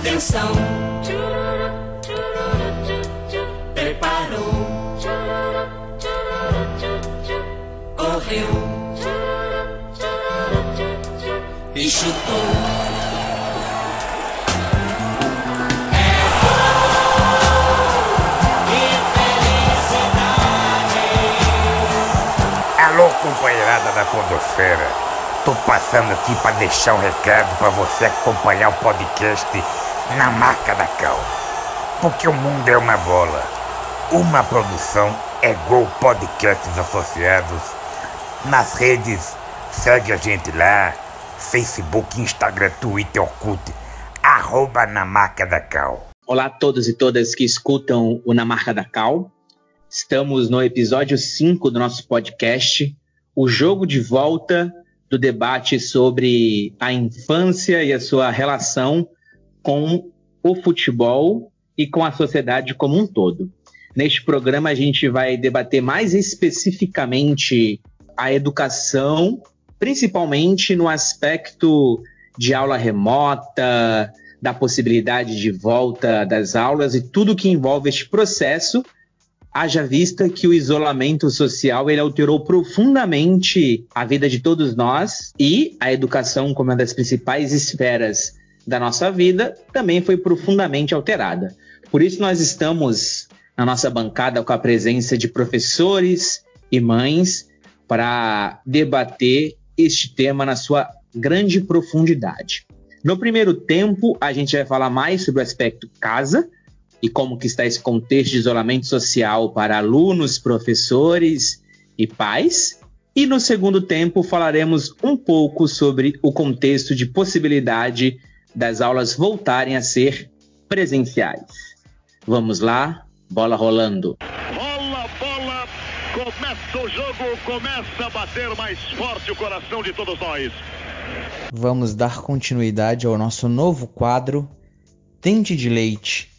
Atenção. Preparou. Correu. E chutou. Alô, companheirada da Podosfera. Tô passando aqui pra deixar um recado pra você acompanhar o podcast na marca da Cal. Porque o mundo é uma bola. Uma produção é Gol Podcasts Associados. Nas redes, segue a gente lá. Facebook, Instagram, Twitter, Orkut. Arroba na marca da Cal. Olá a todos e todas que escutam o Na Marca da Cal. Estamos no episódio 5 do nosso podcast, o jogo de volta do debate sobre a infância e a sua relação com o futebol e com a sociedade como um todo. Neste programa, a gente vai debater mais especificamente a educação, principalmente no aspecto de aula remota, da possibilidade de volta das aulas e tudo que envolve este processo haja vista que o isolamento social ele alterou profundamente a vida de todos nós e a educação como uma das principais esferas da nossa vida também foi profundamente alterada. Por isso nós estamos na nossa bancada com a presença de professores e mães para debater este tema na sua grande profundidade. No primeiro tempo, a gente vai falar mais sobre o aspecto casa, e como que está esse contexto de isolamento social para alunos, professores e pais. E no segundo tempo falaremos um pouco sobre o contexto de possibilidade das aulas voltarem a ser presenciais. Vamos lá, bola rolando. Rola, bola, começa o jogo, começa a bater mais forte o coração de todos nós. Vamos dar continuidade ao nosso novo quadro Tente de Leite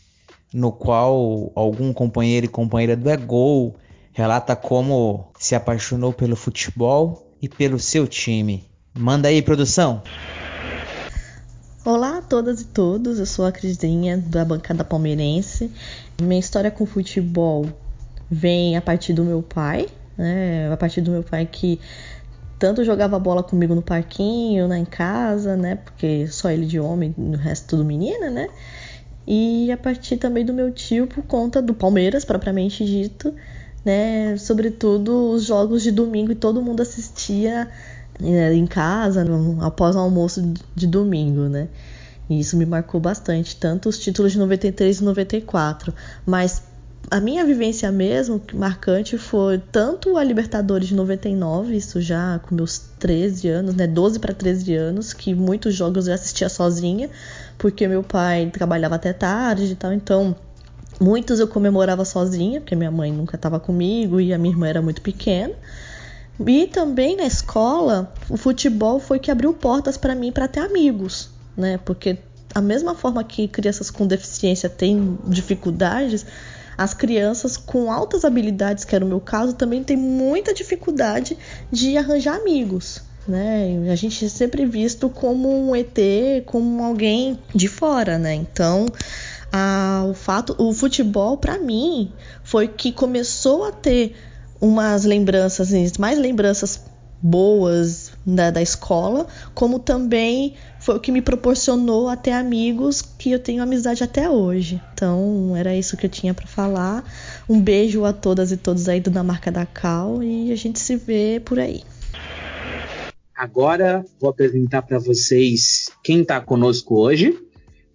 no qual algum companheiro e companheira do Egol relata como se apaixonou pelo futebol e pelo seu time. Manda aí, produção! Todas e todos, eu sou a Crisinha da bancada palmeirense. Minha história com futebol vem a partir do meu pai, né? A partir do meu pai que tanto jogava bola comigo no parquinho, né, em casa, né? Porque só ele de homem, o resto tudo menina, né? e a partir também do meu tio por conta do Palmeiras propriamente dito, né? Sobretudo os jogos de domingo e todo mundo assistia né, em casa no, após o almoço de domingo, né? E isso me marcou bastante, tanto os títulos de 93 e 94, mas a minha vivência mesmo, marcante, foi tanto a Libertadores de 99, isso já com meus 13 anos, né, 12 para 13 anos, que muitos jogos eu assistia sozinha, porque meu pai trabalhava até tarde e tal, então muitos eu comemorava sozinha, porque minha mãe nunca estava comigo e a minha irmã era muito pequena. E também na escola, o futebol foi que abriu portas para mim para ter amigos, né? Porque a mesma forma que crianças com deficiência têm dificuldades, as crianças com altas habilidades, que era o meu caso, também têm muita dificuldade de arranjar amigos né? A gente é sempre visto como um ET, como alguém de fora, né? Então, a, o fato, o futebol para mim foi que começou a ter umas lembranças, mais lembranças boas da, da escola, como também foi o que me proporcionou até amigos que eu tenho amizade até hoje. Então, era isso que eu tinha para falar. Um beijo a todas e todos aí do Da Marca da Cal e a gente se vê por aí. Agora vou apresentar para vocês quem está conosco hoje.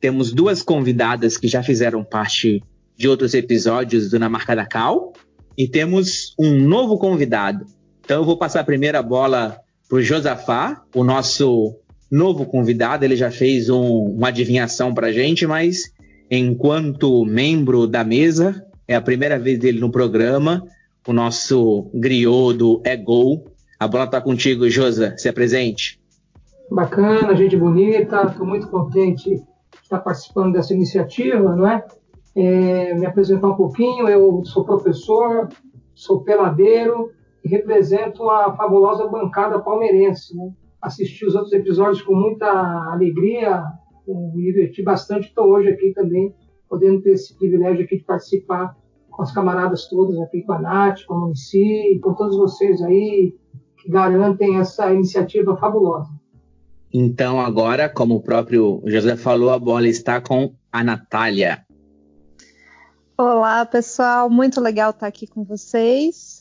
Temos duas convidadas que já fizeram parte de outros episódios do Na Marca da Cal. E temos um novo convidado. Então eu vou passar a primeira bola para o Josafá, o nosso novo convidado. Ele já fez um, uma adivinhação para a gente, mas enquanto membro da mesa, é a primeira vez dele no programa. O nosso griot do É Gol a bola está contigo, Josa. Se apresente. Bacana, gente bonita. Estou muito contente de estar participando dessa iniciativa, não é? é? Me apresentar um pouquinho. Eu sou professor, sou peladeiro represento a fabulosa bancada palmeirense. Né? Assisti os outros episódios com muita alegria, me diverti bastante. Estou hoje aqui também, podendo ter esse privilégio aqui de participar com as camaradas todas aqui, com a Nath, com a Munici, com todos vocês aí que garantem essa iniciativa fabulosa. Então, agora, como o próprio José falou, a bola está com a Natália. Olá, pessoal. Muito legal estar aqui com vocês.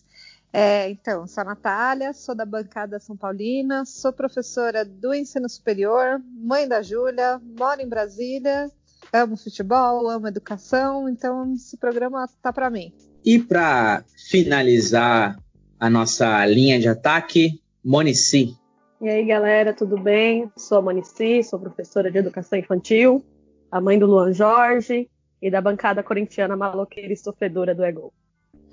É, então, sou a Natália, sou da bancada São Paulina, sou professora do ensino superior, mãe da Júlia, moro em Brasília, amo futebol, amo educação, então esse programa tá para mim. E para finalizar a nossa linha de ataque, Monici. E aí, galera, tudo bem? Sou a Monici, sou professora de educação infantil, a mãe do Luan Jorge, e da bancada corintiana maloqueira e sofredora do Ego.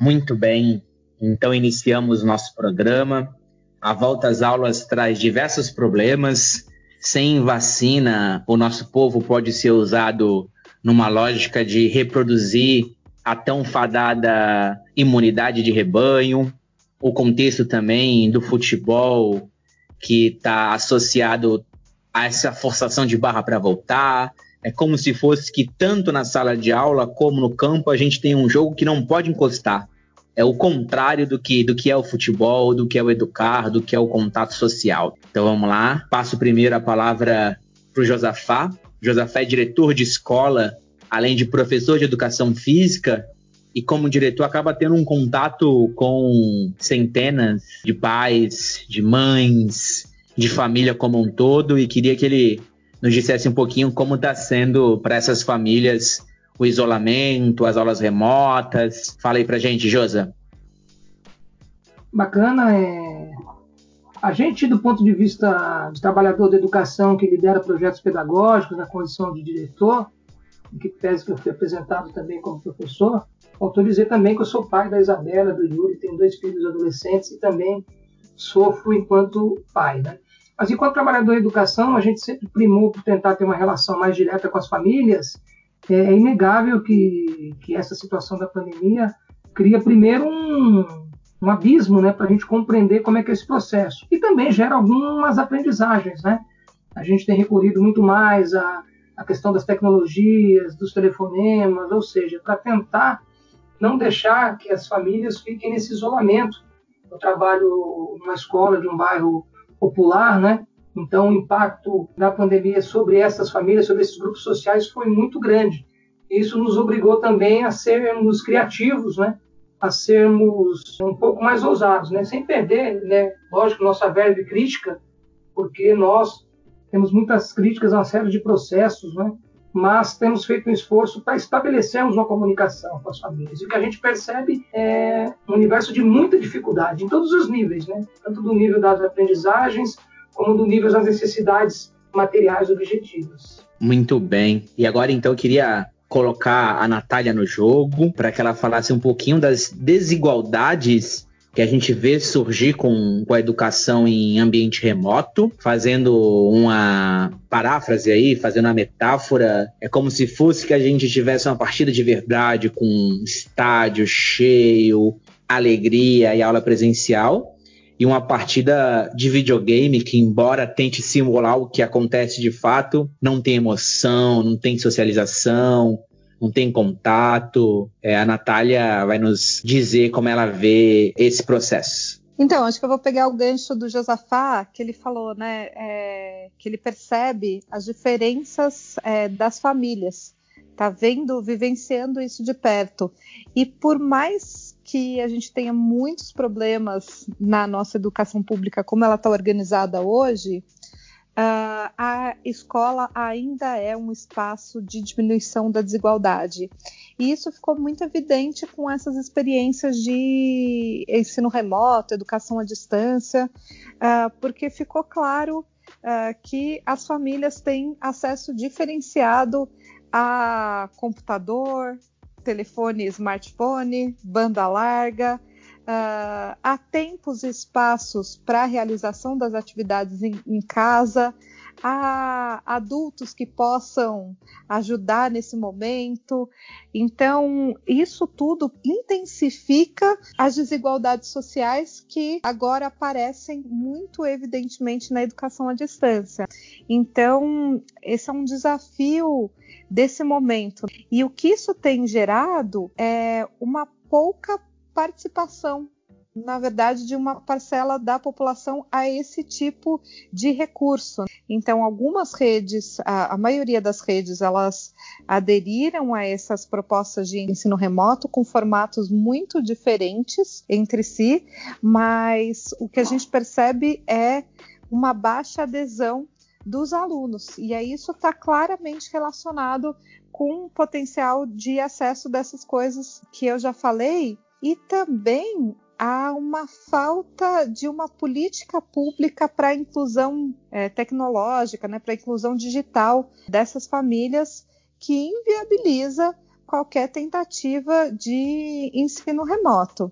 Muito bem, então iniciamos nosso programa. A volta às aulas traz diversos problemas. Sem vacina, o nosso povo pode ser usado numa lógica de reproduzir a tão fadada imunidade de rebanho. O contexto também do futebol, que está associado a essa forçação de barra para voltar, é como se fosse que tanto na sala de aula como no campo a gente tem um jogo que não pode encostar. É o contrário do que, do que é o futebol, do que é o educar, do que é o contato social. Então vamos lá. Passo primeiro a palavra para o Josafá. Josafá é diretor de escola, além de professor de educação física, e como diretor acaba tendo um contato com centenas de pais, de mães, de família como um todo, e queria que ele nos dissesse um pouquinho como está sendo para essas famílias o isolamento, as aulas remotas. Fala aí para gente, Josa. Bacana. É... A gente, do ponto de vista de trabalhador da educação que lidera projetos pedagógicos na condição de diretor, em que pese que eu fui apresentado também como professor, autorizei também que eu sou pai da Isabela, do Yuri, tenho dois filhos adolescentes e também sofro enquanto pai. Né? Mas enquanto trabalhador em educação, a gente sempre primou por tentar ter uma relação mais direta com as famílias. É, inegável que, que essa situação da pandemia cria primeiro um, um abismo né, para a gente compreender como é que é esse processo. E também gera algumas aprendizagens. Né? A gente tem recorrido muito mais à, à questão das tecnologias, dos telefonemas, ou seja, para tentar não deixar que as famílias fiquem nesse isolamento. Eu trabalho numa escola de um bairro popular, né? Então, o impacto da pandemia sobre essas famílias, sobre esses grupos sociais, foi muito grande. Isso nos obrigou também a sermos criativos, né? a sermos um pouco mais ousados, né? sem perder, né? lógico, nossa verve crítica, porque nós temos muitas críticas a uma série de processos, né? mas temos feito um esforço para estabelecermos uma comunicação com as famílias. E o que a gente percebe é um universo de muita dificuldade, em todos os níveis, né? tanto do nível das aprendizagens, como do nível das necessidades materiais objetivas. Muito bem. E agora, então, eu queria colocar a Natália no jogo para que ela falasse um pouquinho das desigualdades que a gente vê surgir com, com a educação em ambiente remoto, fazendo uma paráfrase aí, fazendo uma metáfora, é como se fosse que a gente tivesse uma partida de verdade com estádio cheio, alegria e aula presencial, e uma partida de videogame que, embora tente simular o que acontece de fato, não tem emoção, não tem socialização, não tem contato. É, a Natália vai nos dizer como ela vê esse processo. Então, acho que eu vou pegar o gancho do Josafá, que ele falou, né, é, que ele percebe as diferenças é, das famílias, tá vendo, vivenciando isso de perto. E por mais que a gente tenha muitos problemas na nossa educação pública, como ela está organizada hoje, Uh, a escola ainda é um espaço de diminuição da desigualdade. E isso ficou muito evidente com essas experiências de ensino remoto, educação à distância, uh, porque ficou claro uh, que as famílias têm acesso diferenciado a computador, telefone, smartphone, banda larga, Uh, há tempos e espaços para a realização das atividades em, em casa, há adultos que possam ajudar nesse momento. Então, isso tudo intensifica as desigualdades sociais que agora aparecem muito evidentemente na educação à distância. Então, esse é um desafio desse momento. E o que isso tem gerado é uma pouca participação na verdade, de uma parcela da população a esse tipo de recurso. Então, algumas redes, a, a, maioria das redes, elas aderiram a essas propostas de ensino remoto com formatos muito diferentes entre si, mas o que a gente percebe é uma baixa adesão dos alunos. E aí isso está claramente relacionado com o potencial de acesso dessas coisas que eu já falei e também há uma falta de uma política pública para a inclusão é, tecnológica, né, para a inclusão digital dessas famílias que inviabiliza qualquer tentativa de ensino remoto.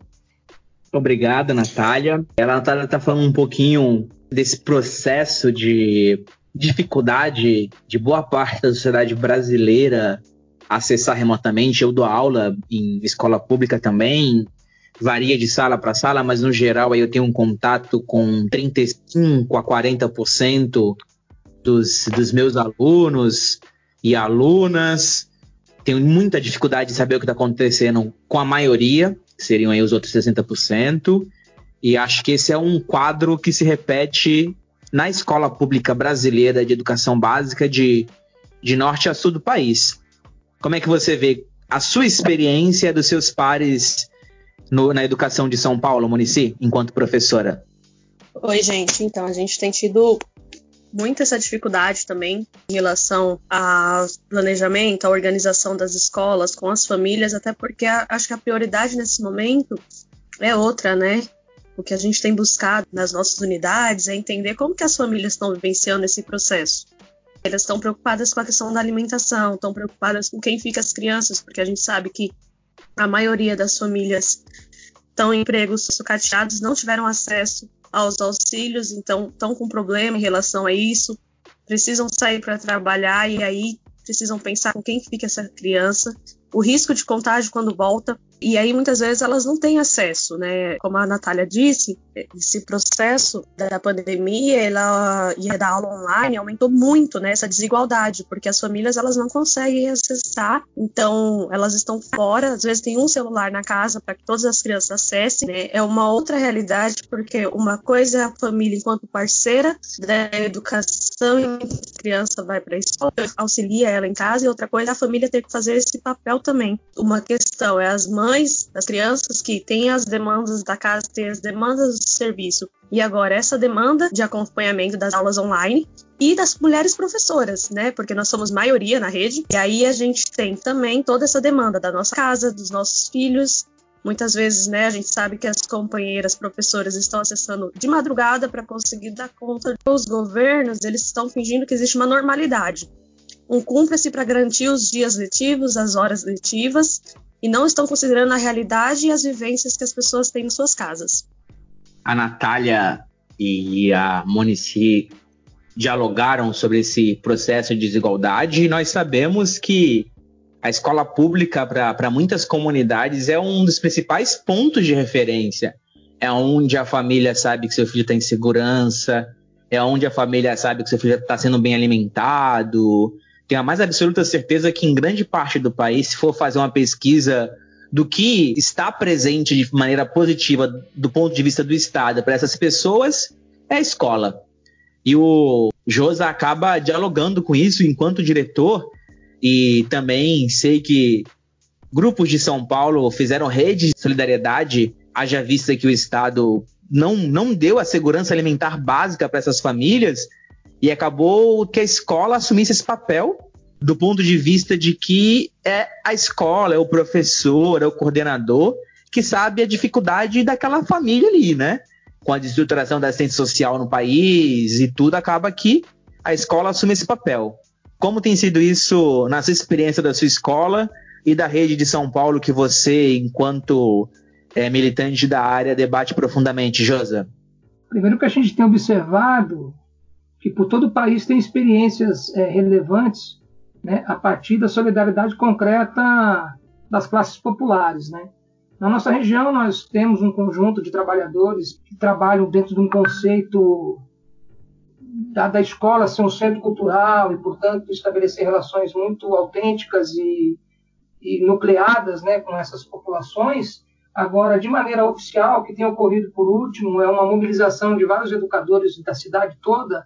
Obrigada, Natália. A Natália está falando um pouquinho desse processo de dificuldade de boa parte da sociedade brasileira acessar remotamente. Eu dou aula em escola pública também, varia de sala para sala, mas no geral aí eu tenho um contato com 35 a 40% dos, dos meus alunos e alunas. Tenho muita dificuldade de saber o que está acontecendo com a maioria, seriam aí os outros 60%. E acho que esse é um quadro que se repete na escola pública brasileira de educação básica de, de norte a sul do país. Como é que você vê a sua experiência dos seus pares no, na educação de São Paulo, Munici, enquanto professora? Oi, gente. Então, a gente tem tido muita essa dificuldade também em relação ao planejamento, à organização das escolas com as famílias, até porque a, acho que a prioridade nesse momento é outra, né? O que a gente tem buscado nas nossas unidades é entender como que as famílias estão vivenciando esse processo. Elas estão preocupadas com a questão da alimentação, estão preocupadas com quem fica as crianças, porque a gente sabe que a maioria das famílias estão em empregos sucateados, não tiveram acesso aos auxílios, então estão com problema em relação a isso, precisam sair para trabalhar e aí precisam pensar com quem fica essa criança, o risco de contágio quando volta, e aí muitas vezes elas não têm acesso, né? Como a Natália disse, esse processo da pandemia, ela ia dar aula online, aumentou muito, né, essa desigualdade, porque as famílias elas não conseguem acessar, então elas estão fora, às vezes tem um celular na casa para que todas as crianças acessem, né? É uma outra realidade, porque uma coisa é a família enquanto parceira da educação e a criança vai para a escola, auxilia ela em casa, e outra coisa é a família ter que fazer esse papel também. Uma questão é as mães mães das crianças que têm as demandas da casa, têm as demandas do serviço. E agora essa demanda de acompanhamento das aulas online e das mulheres professoras, né? Porque nós somos maioria na rede. E aí a gente tem também toda essa demanda da nossa casa, dos nossos filhos. Muitas vezes, né, a gente sabe que as companheiras professoras estão acessando de madrugada para conseguir dar conta. Os governos, eles estão fingindo que existe uma normalidade. Um cumpre-se para garantir os dias letivos, as horas letivas, e não estão considerando a realidade e as vivências que as pessoas têm em suas casas. A Natália e a Monici dialogaram sobre esse processo de desigualdade e nós sabemos que a escola pública para muitas comunidades é um dos principais pontos de referência. É onde a família sabe que seu filho está em segurança, é onde a família sabe que seu filho está sendo bem alimentado, tenho a mais absoluta certeza que em grande parte do país, se for fazer uma pesquisa do que está presente de maneira positiva do ponto de vista do Estado para essas pessoas, é a escola. E o Josa acaba dialogando com isso enquanto diretor, e também sei que grupos de São Paulo fizeram redes de solidariedade, haja vista que o Estado não, não deu a segurança alimentar básica para essas famílias, e acabou que a escola assumisse esse papel do ponto de vista de que é a escola, é o professor, é o coordenador que sabe a dificuldade daquela família ali, né? Com a destruturação da assistência social no país e tudo, acaba que a escola assume esse papel. Como tem sido isso na sua experiência da sua escola e da rede de São Paulo que você, enquanto é, militante da área, debate profundamente, Josa? Primeiro que a gente tem observado que por todo o país tem experiências é, relevantes né, a partir da solidariedade concreta das classes populares. Né? Na nossa região, nós temos um conjunto de trabalhadores que trabalham dentro de um conceito da, da escola ser um centro cultural e, portanto, estabelecer relações muito autênticas e, e nucleadas né, com essas populações. Agora, de maneira oficial, o que tem ocorrido por último é uma mobilização de vários educadores da cidade toda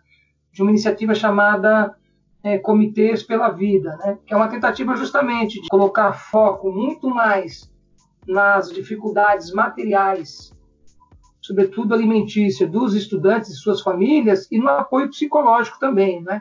de uma iniciativa chamada é, Comitês pela Vida, né? que é uma tentativa justamente de colocar foco muito mais nas dificuldades materiais, sobretudo alimentícia, dos estudantes e suas famílias e no apoio psicológico também. Né?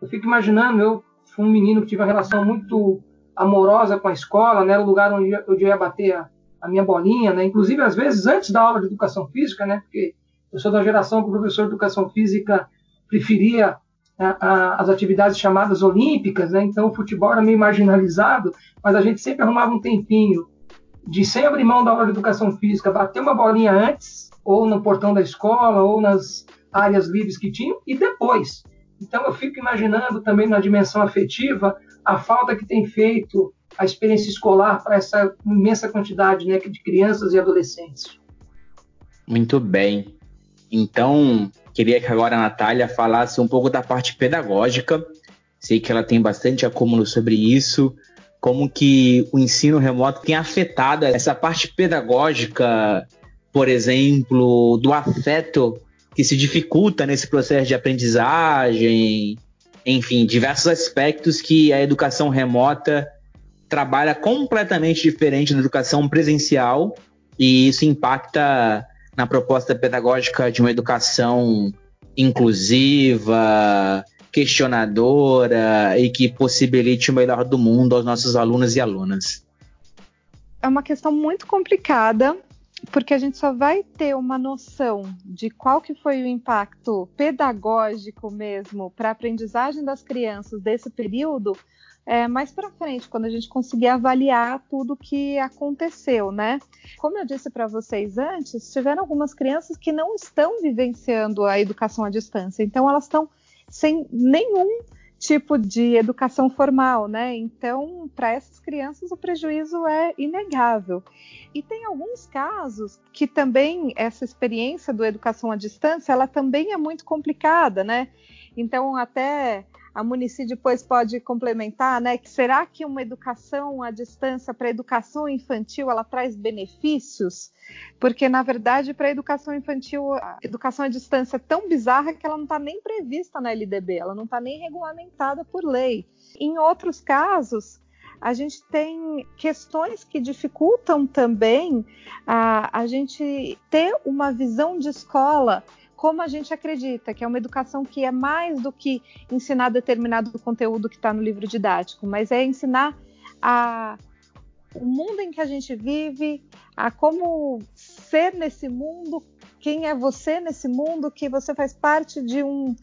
Eu fico imaginando, eu fui um menino que tive uma relação muito amorosa com a escola, né? era o lugar onde eu ia bater a, a minha bolinha, né? inclusive às vezes antes da aula de educação física, né? porque eu sou da geração que o professor de educação física preferia a, a, as atividades chamadas olímpicas, né? então o futebol era meio marginalizado, mas a gente sempre arrumava um tempinho de, sem abrir mão da aula de educação física, bater uma bolinha antes, ou no portão da escola, ou nas áreas livres que tinham, e depois. Então eu fico imaginando também na dimensão afetiva a falta que tem feito a experiência escolar para essa imensa quantidade né, de crianças e adolescentes. Muito bem. Então, Queria que agora a Natália falasse um pouco da parte pedagógica. Sei que ela tem bastante acúmulo sobre isso. Como que o ensino remoto tem afetado essa parte pedagógica, por exemplo, do afeto que se dificulta nesse processo de aprendizagem, enfim, diversos aspectos que a educação remota trabalha completamente diferente da educação presencial e isso impacta na proposta pedagógica de uma educação inclusiva, questionadora e que possibilite o melhor do mundo aos nossos alunos e alunas? É uma questão muito complicada, porque a gente só vai ter uma noção de qual que foi o impacto pedagógico mesmo para a aprendizagem das crianças desse período é, mais para frente, quando a gente conseguir avaliar tudo que aconteceu, né? Como eu disse para vocês antes, tiveram algumas crianças que não estão vivenciando a educação à distância, então elas estão sem nenhum tipo de educação formal, né? Então, para essas crianças o prejuízo é inegável. E tem alguns casos que também essa experiência do educação à distância, ela também é muito complicada, né? Então, até a Munici depois pode complementar, né? Que será que uma educação à distância para educação infantil ela traz benefícios? Porque na verdade para educação infantil a educação à distância é tão bizarra que ela não está nem prevista na LDB, ela não está nem regulamentada por lei. Em outros casos a gente tem questões que dificultam também a, a gente ter uma visão de escola como a gente acredita, que é uma educação que é mais do que ensinar determinado conteúdo que está no livro didático, mas é ensinar a, o mundo em que a gente vive, a como ser nesse mundo, quem é você nesse mundo, que você faz parte de um,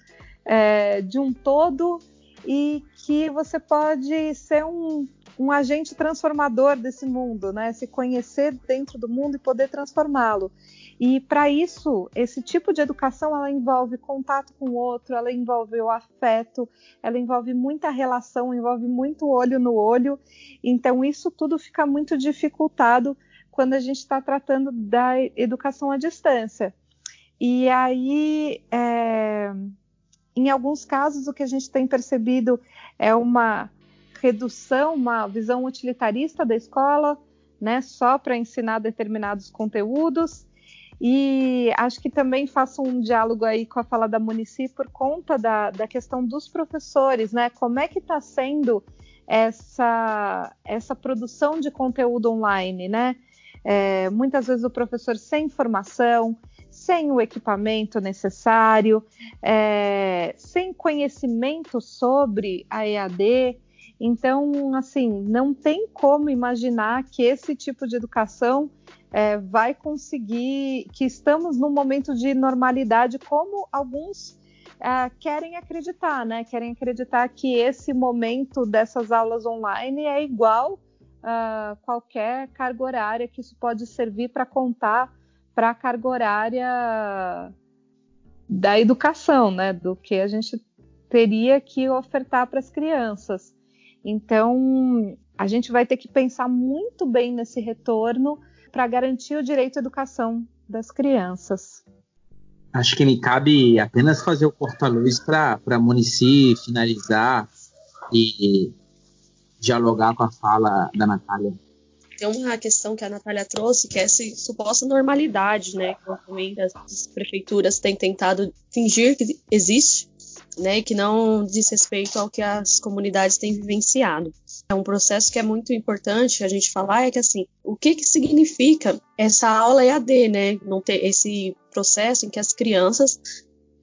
é, de um todo e que você pode ser um, um agente transformador desse mundo, né? Se conhecer dentro do mundo e poder transformá-lo. E para isso, esse tipo de educação ela envolve contato com o outro, ela envolve o afeto, ela envolve muita relação, envolve muito olho no olho. Então isso tudo fica muito dificultado quando a gente está tratando da educação à distância. E aí, é, em alguns casos, o que a gente tem percebido é uma redução, uma visão utilitarista da escola, né, só para ensinar determinados conteúdos. E acho que também faço um diálogo aí com a fala da Munici por conta da, da questão dos professores, né? Como é que está sendo essa, essa produção de conteúdo online, né? É, muitas vezes o professor sem formação, sem o equipamento necessário, é, sem conhecimento sobre a EAD. Então, assim, não tem como imaginar que esse tipo de educação é, vai conseguir, que estamos num momento de normalidade, como alguns é, querem acreditar, né? Querem acreditar que esse momento dessas aulas online é igual a qualquer carga horária, que isso pode servir para contar para a carga horária da educação, né? Do que a gente teria que ofertar para as crianças. Então, a gente vai ter que pensar muito bem nesse retorno para garantir o direito à educação das crianças. Acho que me cabe apenas fazer o porta-luz para a Munici finalizar e dialogar com a fala da Natália. Tem uma questão que a Natália trouxe, que é essa suposta normalidade, né? Que também as prefeituras têm tentado fingir que existe, né, que não diz respeito ao que as comunidades têm vivenciado. É um processo que é muito importante a gente falar é que assim, o que que significa essa aula EAD, né? Não ter esse processo em que as crianças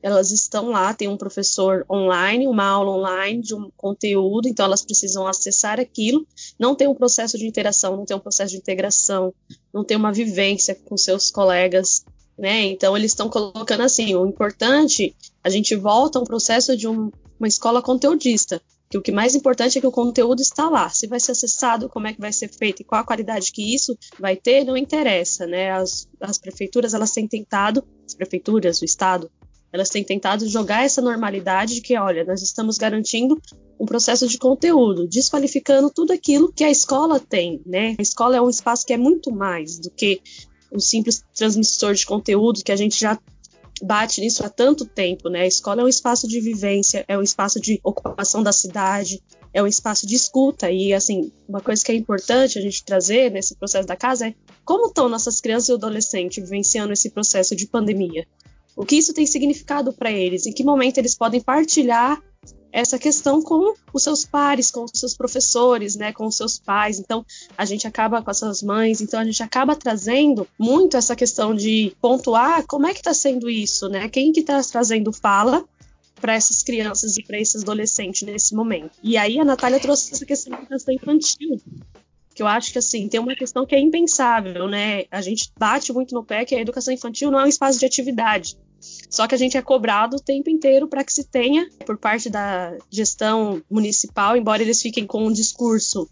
elas estão lá, tem um professor online, uma aula online de um conteúdo, então elas precisam acessar aquilo, não tem um processo de interação, não tem um processo de integração, não tem uma vivência com seus colegas, né? Então eles estão colocando assim, o importante, a gente volta a um processo de um, uma escola conteudista, que o que mais importante é que o conteúdo está lá. Se vai ser acessado, como é que vai ser feito e qual a qualidade que isso vai ter, não interessa, né? As, as prefeituras, elas têm tentado, as prefeituras, o Estado, elas têm tentado jogar essa normalidade de que, olha, nós estamos garantindo um processo de conteúdo, desqualificando tudo aquilo que a escola tem, né? A escola é um espaço que é muito mais do que um simples transmissor de conteúdo que a gente já bate nisso há tanto tempo, né? A escola é um espaço de vivência, é um espaço de ocupação da cidade, é um espaço de escuta. E, assim, uma coisa que é importante a gente trazer nesse processo da casa é como estão nossas crianças e adolescentes vivenciando esse processo de pandemia? O que isso tem significado para eles? Em que momento eles podem partilhar essa questão com os seus pares, com os seus professores, né, com os seus pais. Então, a gente acaba com essas mães, então a gente acaba trazendo muito essa questão de pontuar como é que está sendo isso, né? Quem que está trazendo fala para essas crianças e para esses adolescentes nesse momento. E aí a Natália trouxe essa questão da educação infantil, que eu acho que assim tem uma questão que é impensável, né? A gente bate muito no pé que a educação infantil não é um espaço de atividade. Só que a gente é cobrado o tempo inteiro para que se tenha, por parte da gestão municipal, embora eles fiquem com um discurso: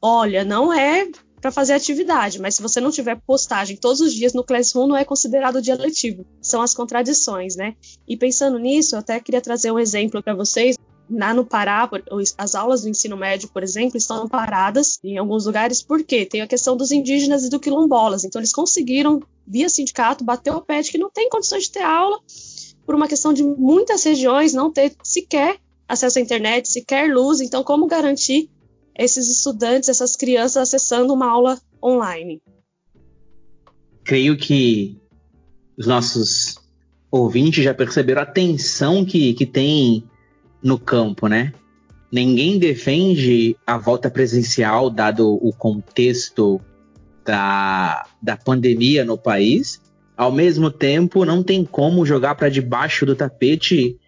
olha, não é para fazer atividade, mas se você não tiver postagem todos os dias no Classroom, não é considerado dia letivo. São as contradições, né? E pensando nisso, eu até queria trazer um exemplo para vocês. Lá no Pará, as aulas do ensino médio, por exemplo, estão paradas em alguns lugares, porque tem a questão dos indígenas e do quilombolas. Então, eles conseguiram via sindicato, bateu o pé de que não tem condições de ter aula, por uma questão de muitas regiões não ter sequer acesso à internet, sequer luz. Então, como garantir esses estudantes, essas crianças acessando uma aula online? Creio que os nossos ouvintes já perceberam a tensão que, que tem no campo, né? Ninguém defende a volta presencial, dado o contexto da, da pandemia no país, ao mesmo tempo não tem como jogar para debaixo do tapete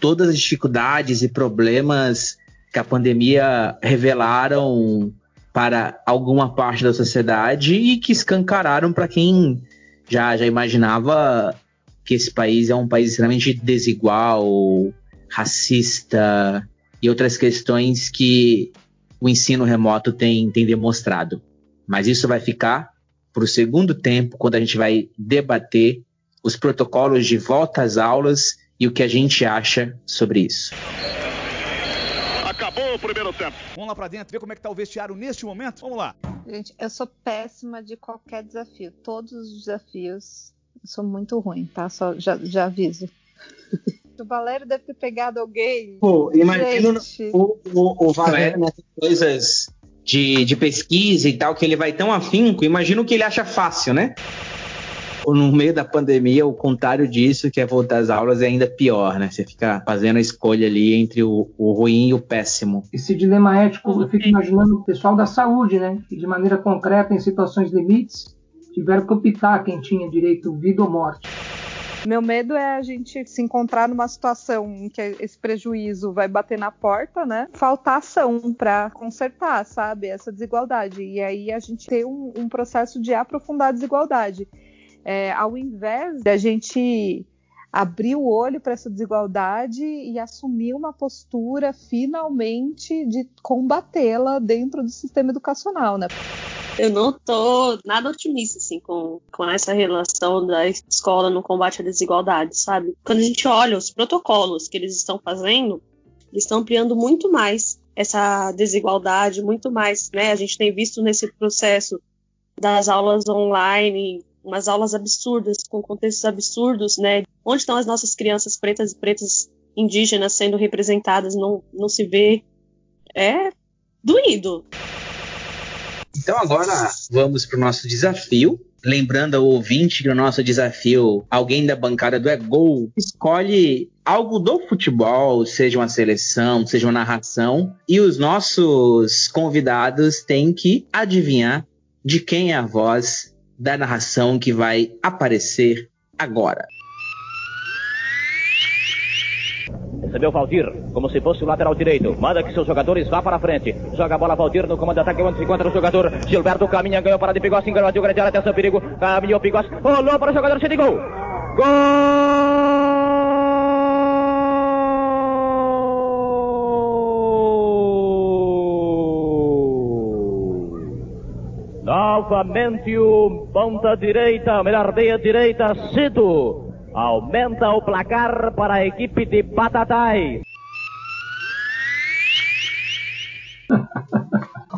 todas as dificuldades e problemas que a pandemia revelaram para alguma parte da sociedade e que escancararam para quem já, já imaginava que esse país é um país extremamente desigual, racista e outras questões que o ensino remoto tem, tem demonstrado. Mas isso vai ficar para o segundo tempo, quando a gente vai debater os protocolos de volta às aulas e o que a gente acha sobre isso. Acabou o primeiro tempo. Vamos lá para dentro, ver como é que tá o vestiário neste momento. Vamos lá. Gente, eu sou péssima de qualquer desafio. Todos os desafios, eu sou muito ruim, tá? Só já, já aviso. O Valério deve ter pegado alguém. Pô, imagina o, o, o Valério nessas coisas de, de pesquisa e tal, que ele vai tão afinco, imagina o que ele acha fácil, né? no meio da pandemia, o contrário disso, que é voltar às aulas, é ainda pior, né? Você fica fazendo a escolha ali entre o, o ruim e o péssimo. Esse dilema ético, eu fico imaginando o pessoal da saúde, né? Que de maneira concreta, em situações limites, tiveram que optar quem tinha direito vida ou morte. Meu medo é a gente se encontrar numa situação em que esse prejuízo vai bater na porta, né? Faltar ação para consertar, sabe, essa desigualdade. E aí a gente ter um, um processo de aprofundar a desigualdade. É, ao invés de a gente abrir o olho para essa desigualdade e assumir uma postura finalmente de combatê-la dentro do sistema educacional, né? Eu não tô nada otimista, assim, com, com essa relação da escola no combate à desigualdade, sabe? Quando a gente olha os protocolos que eles estão fazendo, eles estão ampliando muito mais essa desigualdade, muito mais, né? A gente tem visto nesse processo das aulas online, umas aulas absurdas, com contextos absurdos, né? Onde estão as nossas crianças pretas e pretas indígenas sendo representadas? Não, não se vê. É doído. Então agora vamos para o nosso desafio. Lembrando ao ouvinte que no nosso desafio, alguém da bancada do É Gol escolhe algo do futebol, seja uma seleção, seja uma narração, e os nossos convidados têm que adivinhar de quem é a voz da narração que vai aparecer agora. Recebeu Valdir, como se fosse o lateral direito. Manda que seus jogadores vá para frente. Joga a bola Valdir no comando de ataque, onde se encontra o jogador. Gilberto caminha, ganhou para de Pigossi, enganou grande área, atenção, perigo. Caminhou Pigossi, rolou para o jogador, cheio de gol. Gol! Novamente o ponta direita, melhor meia direita, Cito. Aumenta o placar para a equipe de Batatais.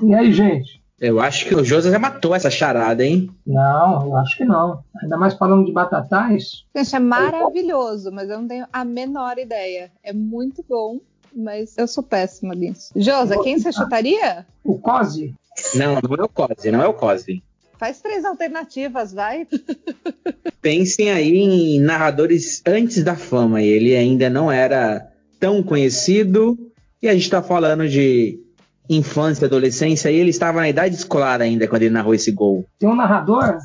E aí, gente? Eu acho que o José já matou essa charada, hein? Não, eu acho que não. Ainda mais falando de batatais. Gente, é maravilhoso, mas eu não tenho a menor ideia. É muito bom, mas eu sou péssima nisso. Josa, quem você chutaria? O Cosi? Não, não é o Cosi, não é o Cosi. Faz três alternativas, vai. Pensem aí em narradores antes da fama. E ele ainda não era tão conhecido. E a gente tá falando de infância, adolescência. E ele estava na idade escolar ainda quando ele narrou esse gol. Tem um narrador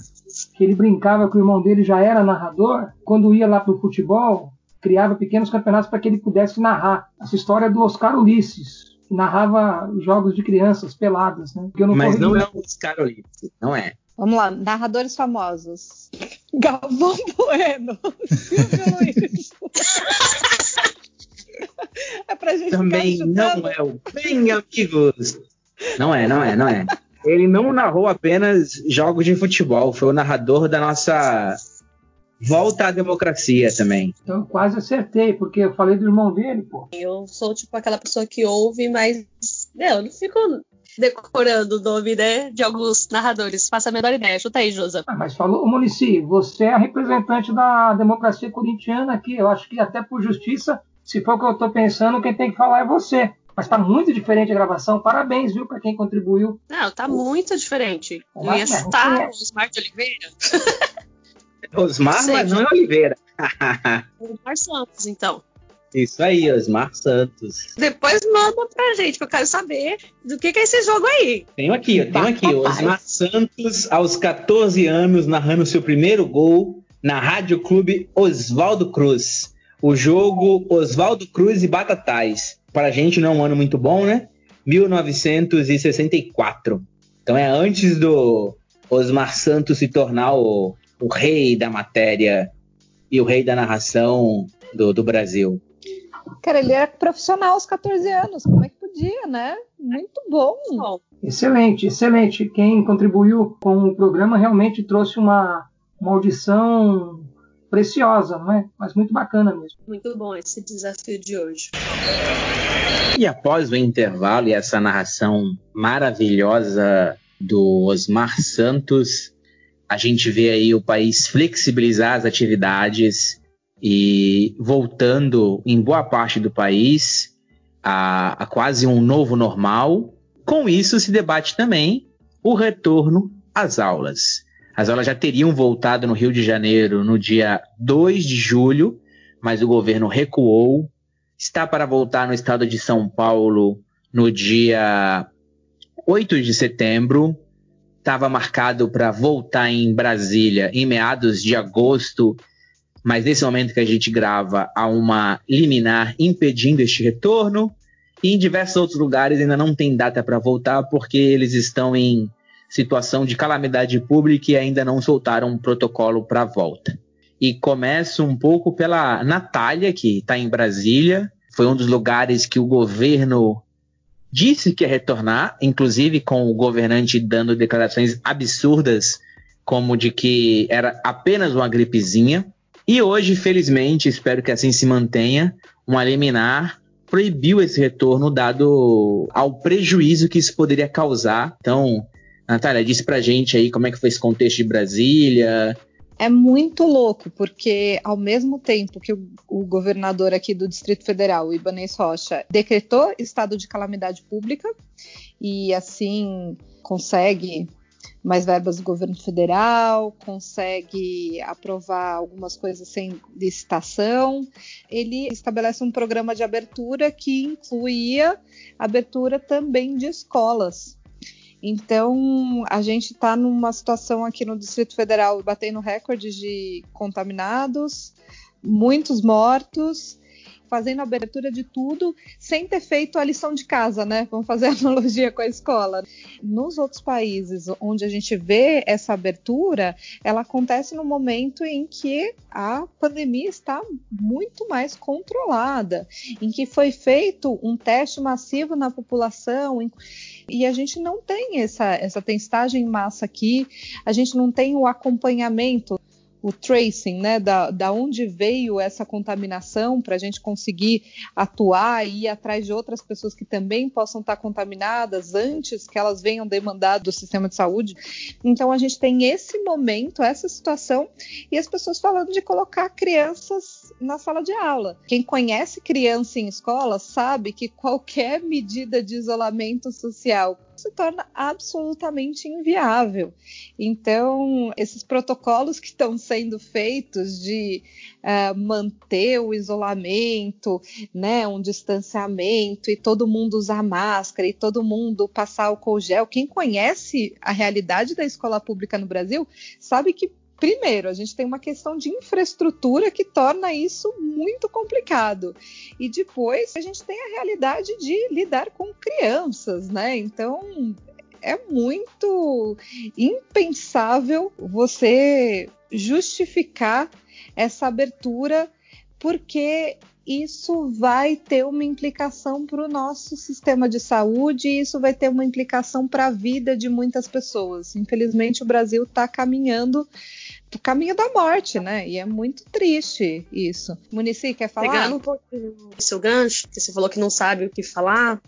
que ele brincava que o irmão dele já era narrador. Quando ia lá pro futebol, criava pequenos campeonatos para que ele pudesse narrar. Essa história é do Oscar Ulisses. Que narrava jogos de crianças peladas, né? Não Mas não é o Oscar Ulisses, não é. Vamos lá, narradores famosos. Galvão Bueno, Silvio Luiz. é pra gente Também não é o Bem Amigos. Não é, não é, não é. Ele não narrou apenas jogos de futebol, foi o narrador da nossa volta à democracia também. Então eu quase acertei, porque eu falei do irmão dele, pô. Eu sou tipo aquela pessoa que ouve, mas não, eu não fico decorando o nome, né, de alguns narradores. Faça a menor ideia. Chuta aí, Josa. Ah, mas falou, Monici, você é a representante da democracia corintiana aqui. Eu acho que até por justiça, se for o que eu tô pensando, quem tem que falar é você. Mas tá muito diferente a gravação. Parabéns, viu, para quem contribuiu. Não, tá muito diferente. Eu ia o Osmar de Oliveira. Osmar, mas não é. Oliveira. Osmar Santos, então. Isso aí, Osmar Santos. Depois manda pra gente, que eu quero saber do que, que é esse jogo aí. Tenho aqui, eu tenho aqui. Osmar Santos, aos 14 anos, narrando seu primeiro gol na Rádio Clube Oswaldo Cruz. O jogo Oswaldo Cruz e Batatais. Para a gente não é um ano muito bom, né? 1964. Então é antes do Osmar Santos se tornar o, o rei da matéria e o rei da narração do, do Brasil. Cara, ele era profissional aos 14 anos. Como é que podia, né? Muito bom. Excelente, excelente. Quem contribuiu com o programa realmente trouxe uma, uma audição preciosa, não é? Mas muito bacana mesmo. Muito bom esse desafio de hoje. E após o intervalo e essa narração maravilhosa do Osmar Santos, a gente vê aí o país flexibilizar as atividades e voltando em boa parte do país a, a quase um novo normal. Com isso se debate também o retorno às aulas. As aulas já teriam voltado no Rio de Janeiro no dia 2 de julho, mas o governo recuou. Está para voltar no estado de São Paulo no dia 8 de setembro. Estava marcado para voltar em Brasília em meados de agosto, mas nesse momento que a gente grava, há uma liminar impedindo este retorno. E em diversos outros lugares ainda não tem data para voltar, porque eles estão em situação de calamidade pública e ainda não soltaram um protocolo para volta. E começo um pouco pela Natália, que está em Brasília. Foi um dos lugares que o governo disse que ia retornar, inclusive com o governante dando declarações absurdas, como de que era apenas uma gripezinha. E hoje, felizmente, espero que assim se mantenha, um liminar proibiu esse retorno, dado ao prejuízo que isso poderia causar. Então, Natália, diz pra gente aí como é que foi esse contexto de Brasília, é muito louco, porque ao mesmo tempo que o, o, governador aqui do Distrito Federal, o Ibanez Rocha, decretou estado de calamidade pública e assim consegue mais verbas do governo federal, consegue aprovar algumas coisas sem licitação. Ele estabelece um programa de abertura que incluía abertura também de escolas. Então, a gente está numa situação aqui no Distrito Federal batendo recordes de contaminados, muitos mortos, fazendo a abertura de tudo sem ter feito a lição de casa, né? Vamos fazer analogia com a escola. Nos outros países onde a gente vê essa abertura, ela acontece no momento em que a pandemia está muito mais controlada, em que foi feito um teste massivo na população. E a gente não tem essa, essa testagem em massa aqui, a gente não tem o acompanhamento o tracing, né, da, da onde veio essa contaminação, para a gente conseguir atuar e ir atrás de outras pessoas que também possam estar contaminadas antes que elas venham demandar do sistema de saúde. Então a gente tem esse momento, essa situação, e as pessoas falando de colocar crianças na sala de aula. Quem conhece criança em escola sabe que qualquer medida de isolamento social se torna absolutamente inviável. Então, esses protocolos que estão sendo feitos de uh, manter o isolamento, né, um distanciamento e todo mundo usar máscara e todo mundo passar álcool gel. Quem conhece a realidade da escola pública no Brasil sabe que Primeiro, a gente tem uma questão de infraestrutura que torna isso muito complicado. E depois, a gente tem a realidade de lidar com crianças, né? Então, é muito impensável você justificar essa abertura, porque isso vai ter uma implicação para o nosso sistema de saúde e isso vai ter uma implicação para a vida de muitas pessoas. Infelizmente, o Brasil está caminhando o caminho da morte, né? E é muito triste isso. Munici, quer falar? Pegando um pouquinho seu gancho, que você falou que não sabe o que falar,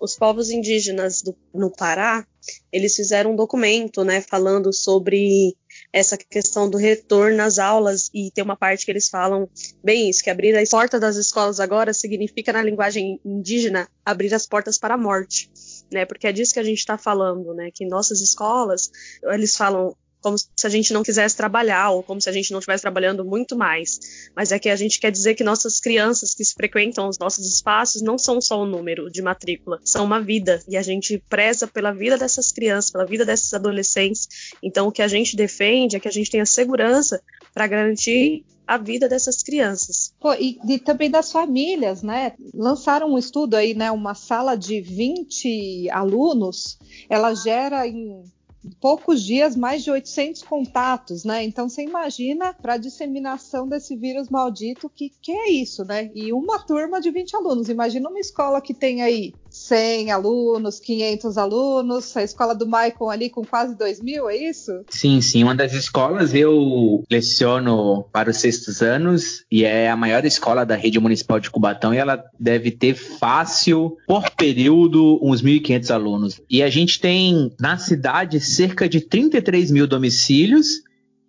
os povos indígenas do, no Pará, eles fizeram um documento, né, falando sobre essa questão do retorno às aulas e tem uma parte que eles falam bem isso, que abrir a porta das escolas agora significa na linguagem indígena abrir as portas para a morte, né? Porque é disso que a gente está falando, né? Que nossas escolas eles falam como se a gente não quisesse trabalhar ou como se a gente não estivesse trabalhando muito mais. Mas é que a gente quer dizer que nossas crianças que frequentam os nossos espaços não são só um número de matrícula, são uma vida. E a gente preza pela vida dessas crianças, pela vida desses adolescentes. Então o que a gente defende é que a gente tenha segurança para garantir a vida dessas crianças. Pô, e, e, também das famílias, né? Lançaram um estudo aí, né? Uma sala de 20 alunos, ela gera em poucos dias mais de 800 contatos, né? Então você imagina para a disseminação desse vírus maldito que que é isso, né? E uma turma de 20 alunos. Imagina uma escola que tem aí 100 alunos, 500 alunos, a escola do Michael ali com quase 2 mil, é isso? Sim, sim. Uma das escolas eu leciono para os sextos anos e é a maior escola da rede municipal de Cubatão e ela deve ter fácil, por período, uns 1.500 alunos. E a gente tem na cidade cerca de 33 mil domicílios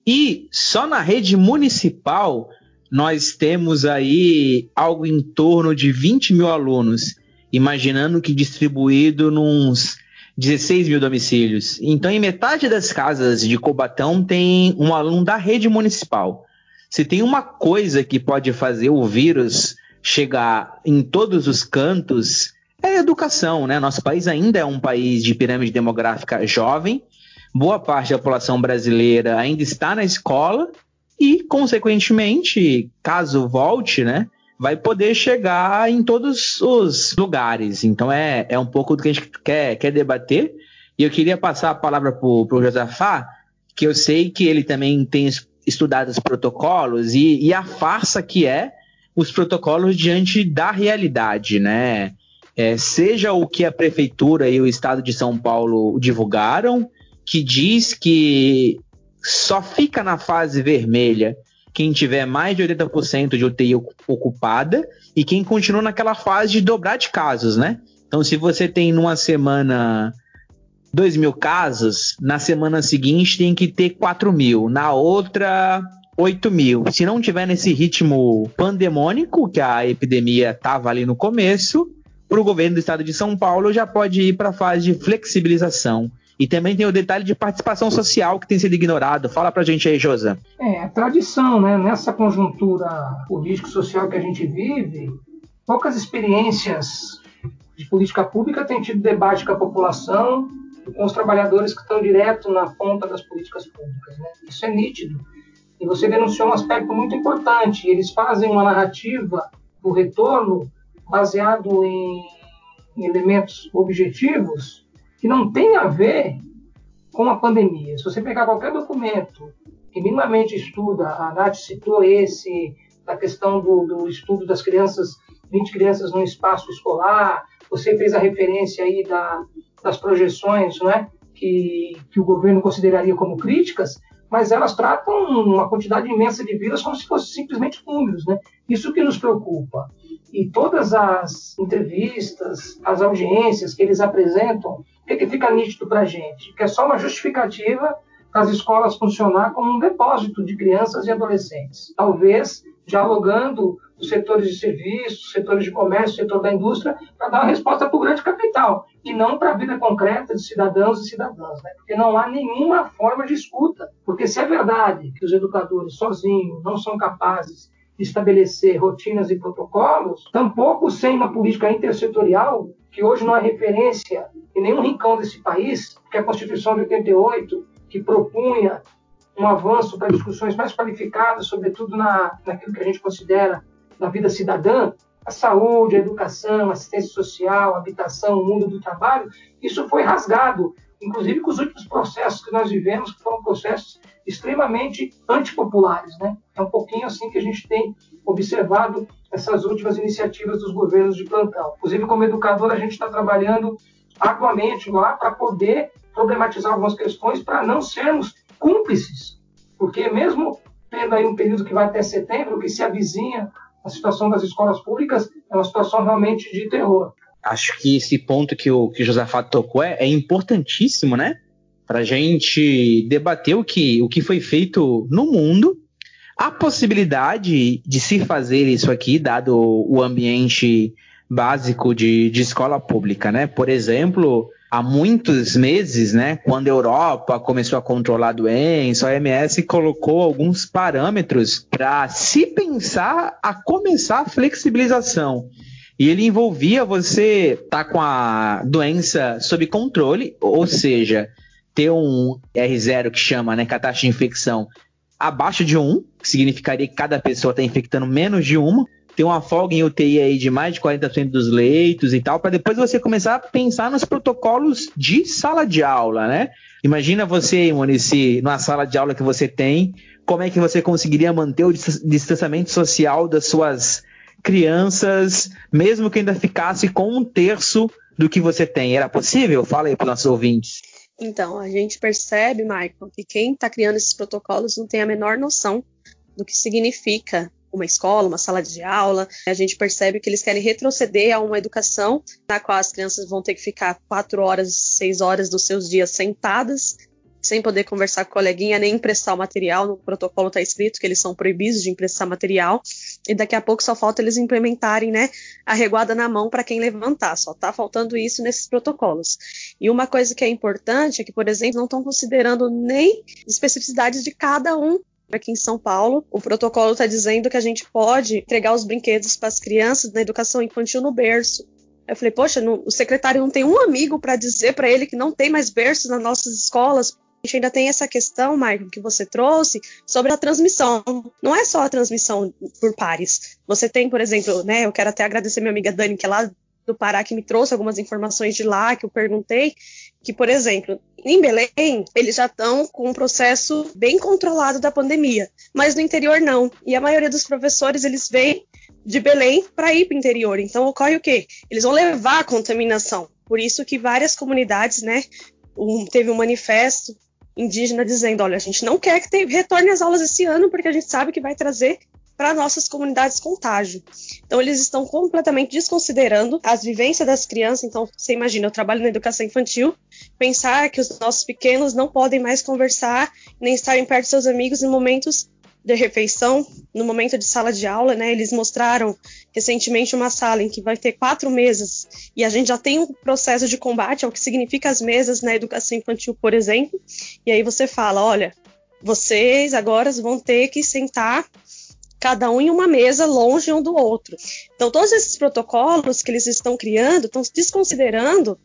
e só na rede municipal nós temos aí algo em torno de 20 mil alunos imaginando que distribuído nos 16 mil domicílios. Então, em metade das casas de Cobatão tem um aluno da rede municipal. Se tem uma coisa que pode fazer o vírus chegar em todos os cantos, é educação, né? Nosso país ainda é um país de pirâmide demográfica jovem. Boa parte da população brasileira ainda está na escola e, consequentemente, caso volte, né? Vai poder chegar em todos os lugares. Então é, é um pouco do que a gente quer, quer debater. E eu queria passar a palavra para o Josafá, que eu sei que ele também tem estudado os protocolos e, e a farsa que é os protocolos diante da realidade, né? É, seja o que a prefeitura e o estado de São Paulo divulgaram, que diz que só fica na fase vermelha quem tiver mais de 80% de UTI ocupada e quem continua naquela fase de dobrar de casos, né? Então, se você tem numa semana 2 mil casos, na semana seguinte tem que ter 4 mil, na outra 8 mil. Se não tiver nesse ritmo pandemônico que a epidemia estava ali no começo, para o governo do estado de São Paulo já pode ir para a fase de flexibilização. E também tem o detalhe de participação social que tem sido ignorado. Fala pra gente aí, Josa. É, a tradição, né? Nessa conjuntura político-social que a gente vive, poucas experiências de política pública têm tido debate com a população com os trabalhadores que estão direto na ponta das políticas públicas. Né? Isso é nítido. E você denunciou um aspecto muito importante. Eles fazem uma narrativa do retorno baseado em elementos objetivos que não tem a ver com a pandemia. Se você pegar qualquer documento que minimamente estuda, a Nath citou esse, da questão do, do estudo das crianças, 20 crianças no espaço escolar, você fez a referência aí da, das projeções né, que, que o governo consideraria como críticas, mas elas tratam uma quantidade imensa de vidas como se fossem simplesmente números. Né? Isso que nos preocupa. E todas as entrevistas, as audiências que eles apresentam, o que, que fica nítido para a gente? Que é só uma justificativa para as escolas funcionar como um depósito de crianças e adolescentes. Talvez dialogando os setores de serviços, setores de comércio, setor da indústria, para dar uma resposta para o grande capital, e não para a vida concreta de cidadãos e cidadãs. Né? Porque não há nenhuma forma de escuta. Porque se é verdade que os educadores sozinhos não são capazes estabelecer rotinas e protocolos, tampouco sem uma política intersetorial que hoje não é referência em nenhum rincão desse país, que é a Constituição de 88, que propunha um avanço para discussões mais qualificadas, sobretudo na, naquilo que a gente considera na vida cidadã, a saúde, a educação, a assistência social, a habitação, o mundo do trabalho, isso foi rasgado, inclusive com os últimos processos que nós vivemos, que foram processos extremamente antipopulares. Né? É um pouquinho assim que a gente tem observado essas últimas iniciativas dos governos de plantão. Inclusive, como educador, a gente está trabalhando arduamente lá para poder problematizar algumas questões para não sermos cúmplices, porque mesmo tendo aí um período que vai até setembro, que se avizinha a situação das escolas públicas é uma situação realmente de terror. Acho que esse ponto que o, que o Josafá tocou é, é importantíssimo, né? Para a gente debater o que, o que foi feito no mundo a possibilidade de se fazer isso aqui, dado o ambiente básico de, de escola pública, né? Por exemplo, há muitos meses, né, quando a Europa começou a controlar a doença, a OMS colocou alguns parâmetros para se pensar a começar a flexibilização. E ele envolvia você estar tá com a doença sob controle, ou seja, ter um R0 que chama, né, que a taxa de infecção abaixo de 1, que significaria que cada pessoa está infectando menos de uma, ter uma folga em UTI aí de mais de 40% dos leitos e tal, para depois você começar a pensar nos protocolos de sala de aula, né? Imagina você, Monici, numa sala de aula que você tem, como é que você conseguiria manter o distanciamento social das suas crianças, mesmo que ainda ficasse com um terço do que você tem? Era possível? Fala aí para os nossos ouvintes. Então, a gente percebe, Michael, que quem está criando esses protocolos não tem a menor noção do que significa uma escola, uma sala de aula. A gente percebe que eles querem retroceder a uma educação na qual as crianças vão ter que ficar quatro horas, seis horas dos seus dias sentadas, sem poder conversar com o coleguinha, nem emprestar o material. No protocolo está escrito que eles são proibidos de emprestar material. E daqui a pouco só falta eles implementarem né, a reguada na mão para quem levantar. Só está faltando isso nesses protocolos. E uma coisa que é importante é que, por exemplo, não estão considerando nem especificidades de cada um aqui em São Paulo. O protocolo está dizendo que a gente pode entregar os brinquedos para as crianças na educação infantil no berço. Eu falei, poxa, o secretário não tem um amigo para dizer para ele que não tem mais berços nas nossas escolas. A gente ainda tem essa questão, Michael, que você trouxe sobre a transmissão. Não é só a transmissão por pares. Você tem, por exemplo, né? Eu quero até agradecer minha amiga Dani, que é lá do Pará que me trouxe algumas informações de lá, que eu perguntei, que, por exemplo, em Belém, eles já estão com um processo bem controlado da pandemia, mas no interior não. E a maioria dos professores, eles vêm de Belém para ir para o interior. Então ocorre o quê? Eles vão levar a contaminação. Por isso que várias comunidades, né, um, teve um manifesto indígena dizendo, olha, a gente não quer que retorne às aulas esse ano porque a gente sabe que vai trazer para nossas comunidades contágio. Então eles estão completamente desconsiderando as vivências das crianças. Então você imagina, eu trabalho na educação infantil, pensar que os nossos pequenos não podem mais conversar nem estarem perto de seus amigos em momentos de refeição, no momento de sala de aula, né? Eles mostraram recentemente uma sala em que vai ter quatro mesas e a gente já tem um processo de combate ao que significa as mesas na educação infantil, por exemplo. E aí você fala, olha, vocês agora vão ter que sentar cada um em uma mesa longe um do outro. Então, todos esses protocolos que eles estão criando estão desconsiderando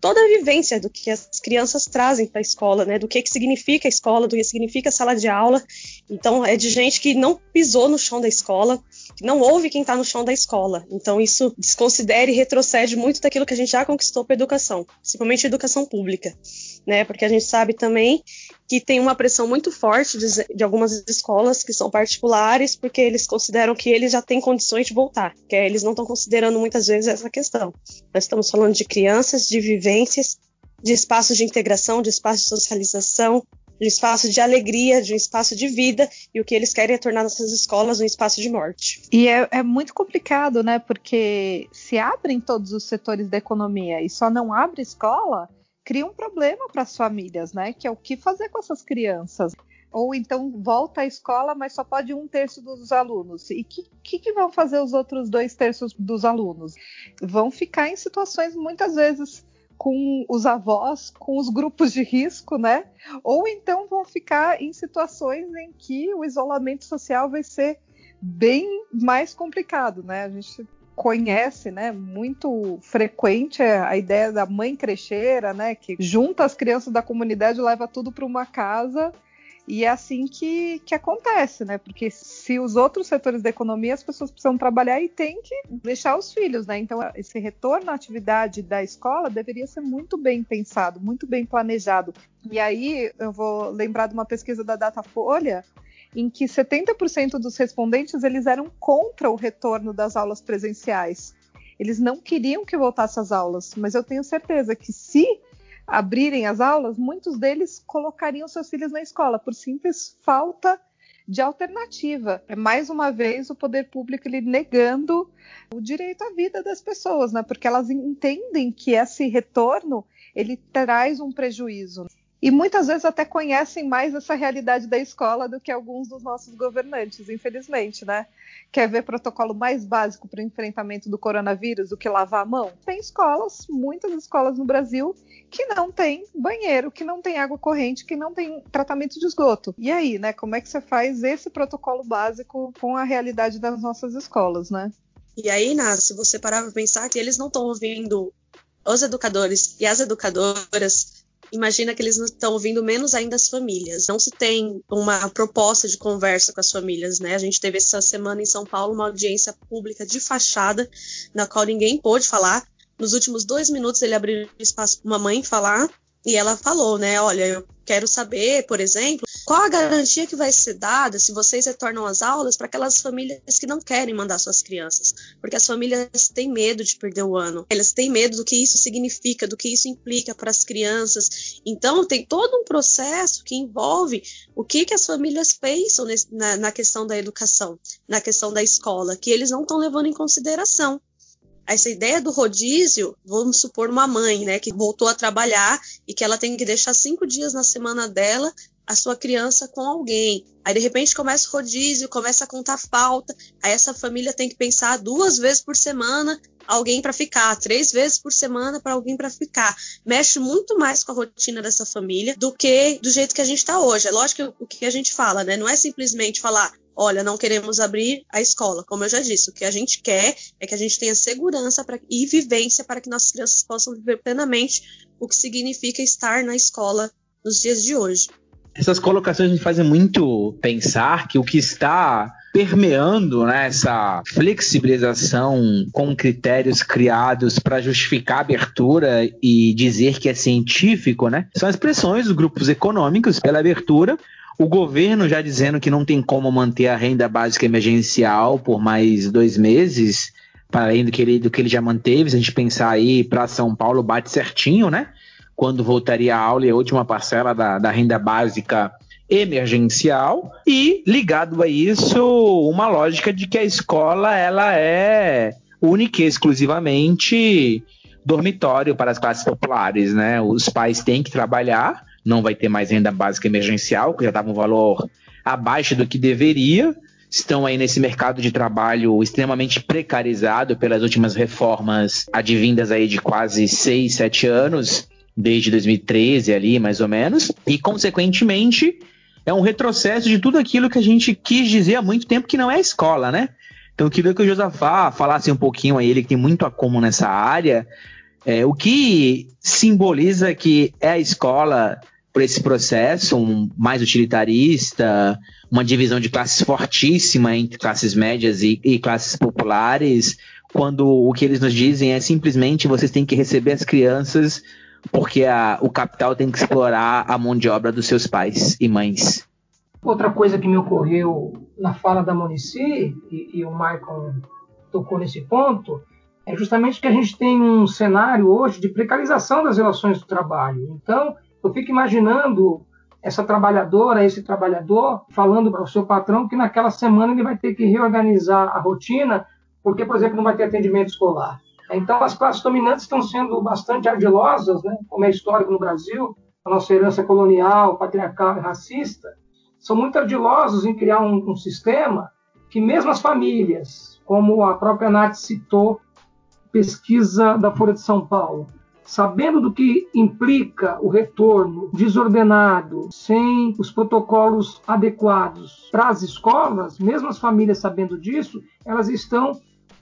toda a vivência do que as crianças trazem para a escola, né? Do que, que significa a escola, do que significa a sala de aula. Então, é de gente que não pisou no chão da escola, que não ouve quem está no chão da escola. Então, isso desconsidera e retrocede muito daquilo que a gente já conquistou para educação, principalmente educação pública, né? Porque a gente sabe também que tem uma pressão muito forte de, de, algumas escolas que são particulares, porque eles consideram que eles já têm condições de voltar, que eles não estão considerando muitas vezes essa questão. Nós estamos falando de crianças, de vivências, de espaços de integração, de espaços de socialização, de espaço de alegria, de um espaço de vida, e o que eles querem é tornar nossas escolas um espaço de morte. E é, é muito complicado, né? Porque se abrem todos os setores da economia e só não abre escola, cria um problema para as famílias, né? Que é o que fazer com essas crianças. Ou então volta à escola, mas só pode um terço dos alunos. E o que, que, que, vão fazer os outros dois terços dos alunos? Vão ficar em situações muitas vezes com os avós, com os grupos de risco, né? Ou então vão ficar em situações em que o isolamento social vai ser bem mais complicado, né? A gente conhece, né, muito frequente a ideia da mãe crecheira, né, que junta as crianças da comunidade, leva tudo para uma casa e é assim que, que acontece, né? Porque se os outros setores da economia, as pessoas precisam trabalhar e tem que deixar os filhos, né? Então, esse retorno à atividade da escola deveria ser muito bem pensado, muito bem planejado. E aí, eu vou lembrar de uma pesquisa da Datafolha, em que 70% dos respondentes eles eram contra o retorno das aulas presenciais. Eles não queriam que voltasse às aulas, mas eu tenho certeza que se abrirem as aulas, muitos deles colocariam seus filhos na escola por simples falta de alternativa. É mais uma vez o poder público ele negando o direito à vida das pessoas, né? Porque elas entendem que esse retorno ele traz um prejuízo e muitas vezes até conhecem mais essa realidade da escola do que alguns dos nossos governantes, infelizmente, né? Quer ver protocolo mais básico para o enfrentamento do coronavírus do que lavar a mão? Tem escolas, muitas escolas no Brasil, que não tem banheiro, que não tem água corrente, que não tem tratamento de esgoto. E aí, né? Como é que você faz esse protocolo básico com a realidade das nossas escolas, né? E aí, Ná, se você parar para pensar que eles não estão ouvindo os educadores e as educadoras imagina que eles estão ouvindo menos ainda as famílias. Não se tem uma proposta de conversa com as famílias, né? A gente teve essa semana em São Paulo uma audiência pública de fachada, na qual ninguém pôde falar. Nos últimos dois minutos ele abriu espaço para uma mãe falar e ela falou, né? Olha, eu quero saber, por exemplo, qual a garantia que vai ser dada se vocês retornam às aulas para aquelas famílias que não querem mandar suas crianças? Porque as famílias têm medo de perder o ano, elas têm medo do que isso significa, do que isso implica para as crianças. Então, tem todo um processo que envolve o que, que as famílias pensam nesse, na, na questão da educação, na questão da escola, que eles não estão levando em consideração essa ideia do rodízio, vamos supor uma mãe, né, que voltou a trabalhar e que ela tem que deixar cinco dias na semana dela a sua criança com alguém. Aí de repente começa o rodízio, começa a contar falta. Aí essa família tem que pensar duas vezes por semana alguém para ficar, três vezes por semana para alguém para ficar. Mexe muito mais com a rotina dessa família do que do jeito que a gente está hoje. É lógico que o que a gente fala, né? Não é simplesmente falar, olha, não queremos abrir a escola. Como eu já disse, o que a gente quer é que a gente tenha segurança pra, e vivência para que nossas crianças possam viver plenamente o que significa estar na escola nos dias de hoje. Essas colocações me fazem muito pensar que o que está permeando né, essa flexibilização com critérios criados para justificar a abertura e dizer que é científico, né, são expressões dos grupos econômicos pela abertura O governo já dizendo que não tem como manter a renda básica emergencial por mais dois meses, para além do que ele, do que ele já manteve. Se a gente pensar aí para São Paulo, bate certinho, né? Quando voltaria a aula e a última parcela da, da renda básica emergencial e ligado a isso uma lógica de que a escola ela é única e exclusivamente dormitório para as classes populares, né? Os pais têm que trabalhar, não vai ter mais renda básica emergencial, que já estava um valor abaixo do que deveria. Estão aí nesse mercado de trabalho extremamente precarizado pelas últimas reformas advindas aí de quase 6, 7 anos, desde 2013 ali, mais ou menos, e consequentemente é um retrocesso de tudo aquilo que a gente quis dizer há muito tempo que não é escola, né? Então queria que o Josafá falasse um pouquinho a ele, que tem muito a como nessa área, é, o que simboliza que é a escola por esse processo um, mais utilitarista, uma divisão de classes fortíssima entre classes médias e, e classes populares, quando o que eles nos dizem é simplesmente vocês têm que receber as crianças porque a, o capital tem que explorar a mão de obra dos seus pais e mães. Outra coisa que me ocorreu na fala da Monici, e, e o Michael tocou nesse ponto, é justamente que a gente tem um cenário hoje de precarização das relações do trabalho. Então, eu fico imaginando essa trabalhadora, esse trabalhador, falando para o seu patrão que naquela semana ele vai ter que reorganizar a rotina, porque, por exemplo, não vai ter atendimento escolar. Então, as classes dominantes estão sendo bastante ardilosas, né? como é histórico no Brasil, a nossa herança colonial, patriarcal e racista, são muito ardilosos em criar um, um sistema que mesmo as famílias, como a própria Nath citou, pesquisa da Folha de São Paulo, sabendo do que implica o retorno desordenado, sem os protocolos adequados para as escolas, mesmo as famílias sabendo disso, elas estão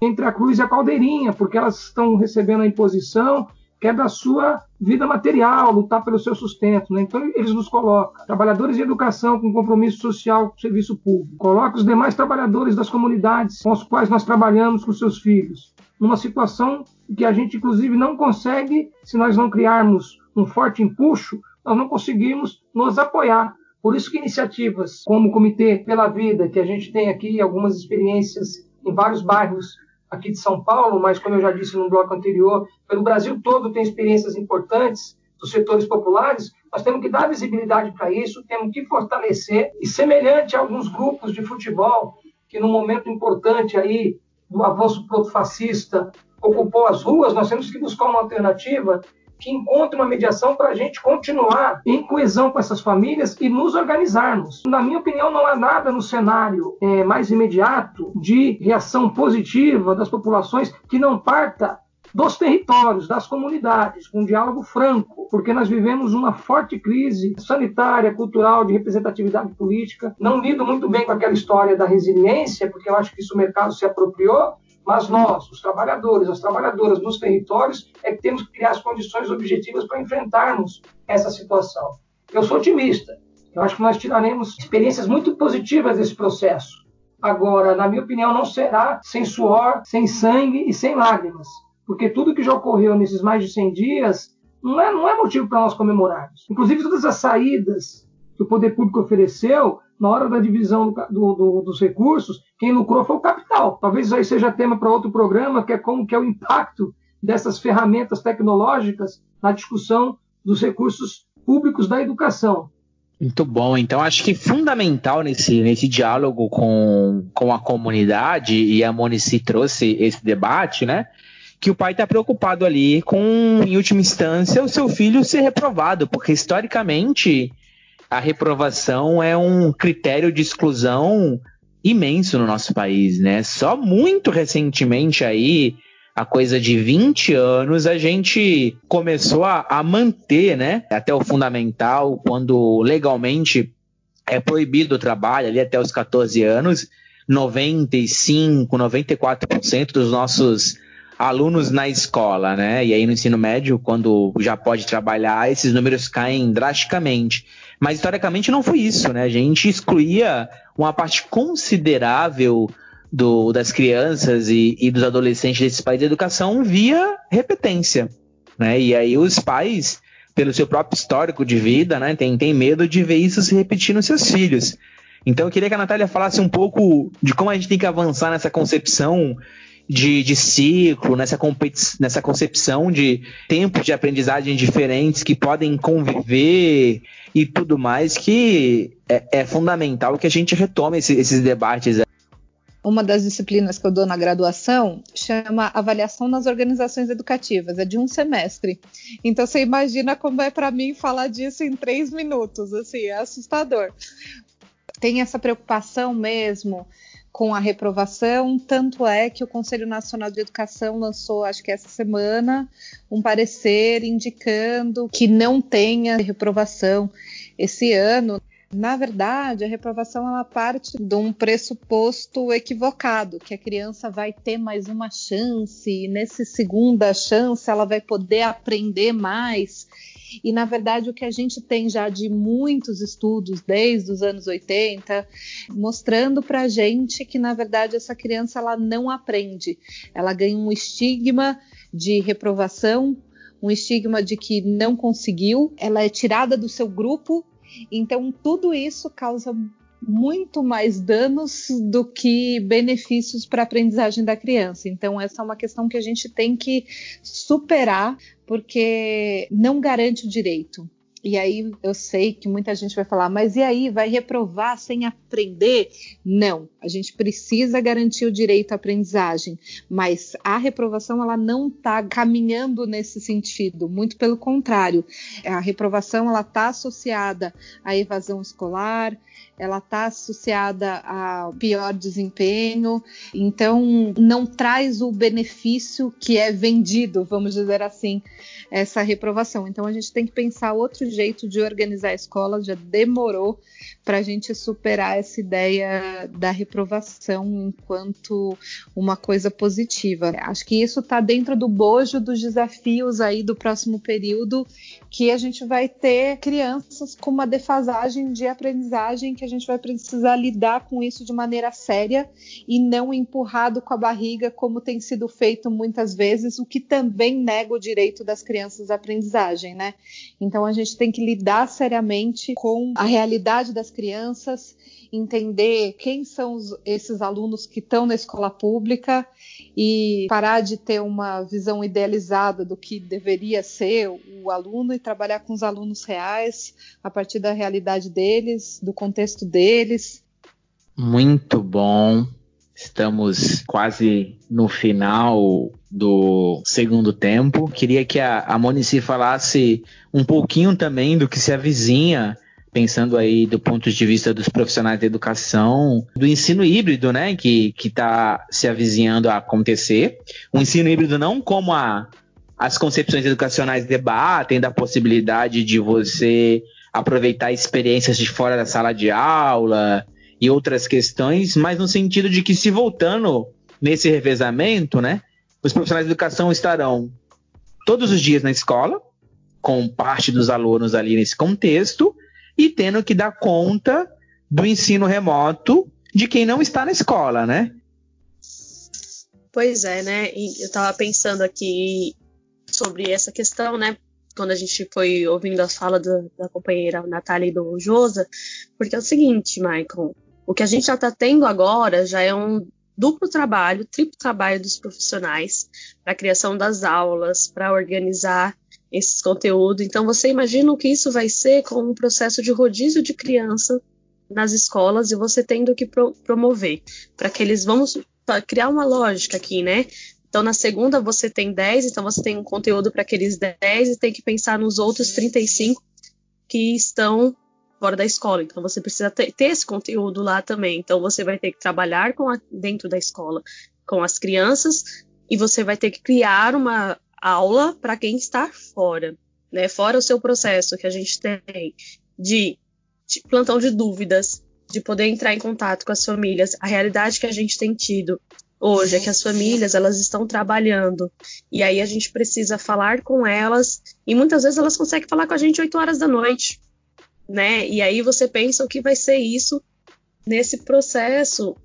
entre a cruz e a caldeirinha, porque elas estão recebendo a imposição que é da sua vida material, lutar pelo seu sustento. Né? Então, eles nos colocam, trabalhadores de educação com compromisso social com o serviço público, coloca os demais trabalhadores das comunidades com os quais nós trabalhamos com seus filhos, numa situação que a gente, inclusive, não consegue, se nós não criarmos um forte empuxo, nós não conseguimos nos apoiar. Por isso que iniciativas como o Comitê pela Vida, que a gente tem aqui algumas experiências em vários bairros aqui de São Paulo, mas como eu já disse no bloco anterior, pelo Brasil todo tem experiências importantes dos setores populares, nós temos que dar visibilidade para isso, temos que fortalecer, e semelhante a alguns grupos de futebol que no momento importante aí do avanço protofascista ocupou as ruas, nós temos que buscar uma alternativa que encontre uma mediação para a gente continuar em coesão com essas famílias e nos organizarmos. Na minha opinião, não há nada no cenário é, mais imediato de reação positiva das populações que não parta dos territórios, das comunidades, com um diálogo franco, porque nós vivemos uma forte crise sanitária, cultural, de representatividade política. Não lido muito bem com aquela história da resiliência, porque eu acho que isso o mercado se apropriou, mas nós, os trabalhadores, as trabalhadoras nos territórios, é que temos que criar as condições objetivas para enfrentarmos essa situação. Eu sou otimista. Eu acho que nós tiraremos experiências muito positivas desse processo. Agora, na minha opinião, não será sem suor, sem sangue e sem lágrimas. Porque tudo que já ocorreu nesses mais de 100 dias não é, não é motivo para nós comemorarmos. Inclusive, todas as saídas que o poder público ofereceu na hora da divisão do, do, dos recursos, quem lucrou foi o capital. Talvez isso aí seja tema para outro programa, que é como que é o impacto dessas ferramentas tecnológicas na discussão dos recursos públicos da educação. Muito bom. Então, acho que fundamental nesse, nesse diálogo com, com a comunidade, e a Monici trouxe esse debate, né? Que o pai está preocupado ali com, em última instância, o seu filho ser reprovado, porque historicamente a reprovação é um critério de exclusão imenso no nosso país, né? Só muito recentemente aí, a coisa de 20 anos, a gente começou a, a manter, né? Até o fundamental, quando legalmente é proibido o trabalho ali até os 14 anos, 95, 94% dos nossos alunos na escola, né? E aí no ensino médio, quando já pode trabalhar, esses números caem drasticamente. Mas historicamente não foi isso, né? A gente excluía uma parte considerável do, das crianças e, e, dos adolescentes desse país da educação via repetência, né? E aí os pais pelo seu próprio histórico de vida, né, tem, tem medo de ver isso se repetir nos seus filhos. Então eu queria que a Natália falasse um pouco de como a gente tem que avançar nessa concepção de, de ciclo, nessa, nessa concepção de tempos de aprendizagem diferentes que podem conviver e tudo mais, que é, é fundamental que a gente retome esse, esses debates. Uma das disciplinas que eu dou na graduação chama Avaliação nas Organizações Educativas, é de um semestre. Então você imagina como é para mim falar disso em três minutos, assim, é assustador. Tem essa preocupação mesmo com a reprovação, tanto é que o Conselho Nacional de Educação lançou, acho que essa semana, um parecer indicando que não tenha reprovação esse ano. Na verdade, a reprovação ela parte de um pressuposto equivocado, que a criança vai ter mais uma chance, e nessa segunda chance ela vai poder aprender mais e, na verdade, o que a gente tem já de muitos estudos desde os anos 80, mostrando para a gente que, na verdade, essa criança ela não aprende. Ela ganha um estigma de reprovação, um estigma de que não conseguiu, ela é tirada do seu grupo. Então, tudo isso causa muito mais danos do que benefícios para a aprendizagem da criança. Então, essa é uma questão que a gente tem que superar, porque não garante o direito. E aí eu sei que muita gente vai falar, mas e aí, vai reprovar sem aprender? Não, a gente precisa garantir o direito à aprendizagem, mas a reprovação ela não está caminhando nesse sentido, muito pelo contrário. A reprovação ela está associada à evasão escolar, ela está associada ao pior desempenho, então não traz o benefício que é vendido, vamos dizer assim, essa reprovação. Então a gente tem que pensar outro jeito de organizar a escola, já demorou para a gente superar essa ideia da reprovação enquanto uma coisa positiva. Acho que isso está dentro do bojo dos desafios aí do próximo período, que a gente vai ter crianças com uma defasagem de aprendizagem que a gente vai precisar lidar com isso de maneira séria e não empurrado com a barriga, como tem sido feito muitas vezes, o que também nega o direito das crianças à aprendizagem, né? Então a gente tem que lidar seriamente com a realidade das crianças, entender quem são os, esses alunos que estão na escola pública e parar de ter uma visão idealizada do que deveria ser o aluno e trabalhar com os alunos reais a partir da realidade deles, do contexto deles. Muito bom. Estamos quase no final do segundo tempo. Queria que a, a Monici falasse um pouquinho também do que se avizinha pensando aí do ponto de vista dos profissionais da educação, do ensino híbrido, né, que está se avizinhando a acontecer. O ensino híbrido não como a, as concepções educacionais debatem da possibilidade de você aproveitar experiências de fora da sala de aula e outras questões, mas no sentido de que se voltando nesse revezamento, né, os profissionais de educação estarão todos os dias na escola, com parte dos alunos ali nesse contexto, e tendo que dar conta do ensino remoto de quem não está na escola, né? Pois é, né? Eu estava pensando aqui sobre essa questão, né? Quando a gente foi ouvindo a fala do, da companheira Natália e do Josa, porque é o seguinte, Michael, o que a gente já está tendo agora já é um duplo trabalho, triplo trabalho dos profissionais para a criação das aulas, para organizar esses conteúdos. Então, você imagina o que isso vai ser com um processo de rodízio de criança nas escolas e você tendo que pro promover para que eles vamos criar uma lógica aqui, né? Então, na segunda você tem 10, então você tem um conteúdo para aqueles 10 e tem que pensar nos outros 35 que estão fora da escola. Então, você precisa ter, ter esse conteúdo lá também. Então, você vai ter que trabalhar com a, dentro da escola com as crianças e você vai ter que criar uma aula para quem está fora, né? Fora o seu processo que a gente tem de, de plantão de dúvidas, de poder entrar em contato com as famílias. A realidade que a gente tem tido hoje é que as famílias elas estão trabalhando e aí a gente precisa falar com elas e muitas vezes elas conseguem falar com a gente 8 horas da noite, né? E aí você pensa o que vai ser isso nesse processo,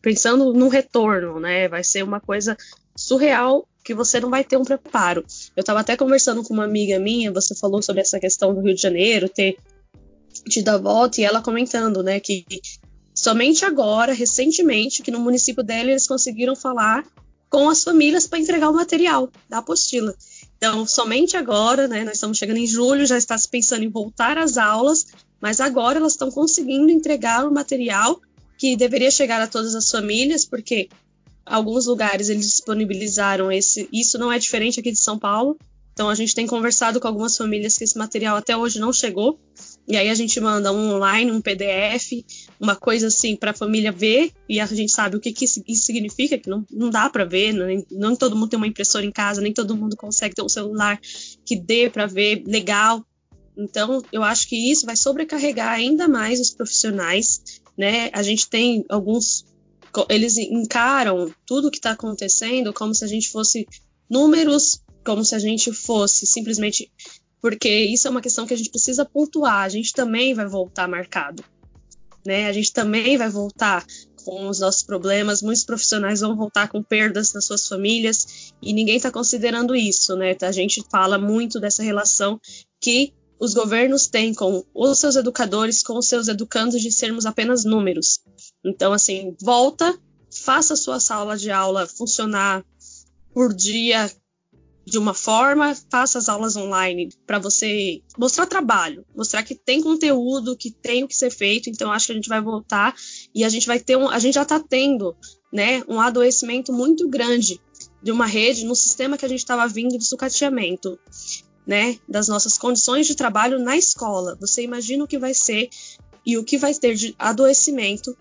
pensando no retorno, né? Vai ser uma coisa surreal que você não vai ter um preparo. Eu estava até conversando com uma amiga minha, você falou sobre essa questão do Rio de Janeiro ter tido a volta e ela comentando, né, que somente agora, recentemente, que no município dela eles conseguiram falar com as famílias para entregar o material da apostila. Então, somente agora, né, nós estamos chegando em julho, já está se pensando em voltar às aulas, mas agora elas estão conseguindo entregar o material que deveria chegar a todas as famílias, porque alguns lugares eles disponibilizaram esse. Isso não é diferente aqui de São Paulo. Então a gente tem conversado com algumas famílias que esse material até hoje não chegou. E aí a gente manda um online, um PDF, uma coisa assim para a família ver e a gente sabe o que, que isso significa, que não, não dá para ver, nem, não todo mundo tem uma impressora em casa, nem todo mundo consegue ter um celular que dê para ver legal. Então, eu acho que isso vai sobrecarregar ainda mais os profissionais, né? A gente tem alguns eles encaram tudo o que está acontecendo como se a gente fosse números, como se a gente fosse simplesmente porque isso é uma questão que a gente precisa pontuar. A gente também vai voltar marcado, né? A gente também vai voltar com os nossos problemas. Muitos profissionais vão voltar com perdas nas suas famílias e ninguém está considerando isso, né? A gente fala muito dessa relação que os governos têm com os seus educadores, com os seus educandos de sermos apenas números. Então, assim, volta, faça a sua sala de aula funcionar por dia de uma forma, faça as aulas online para você mostrar trabalho, mostrar que tem conteúdo, que tem o que ser feito. Então acho que a gente vai voltar e a gente vai ter um, a gente já está tendo, né, um adoecimento muito grande de uma rede no sistema que a gente estava vindo de sucateamento, né, das nossas condições de trabalho na escola. Você imagina o que vai ser e o que vai ter de adoecimento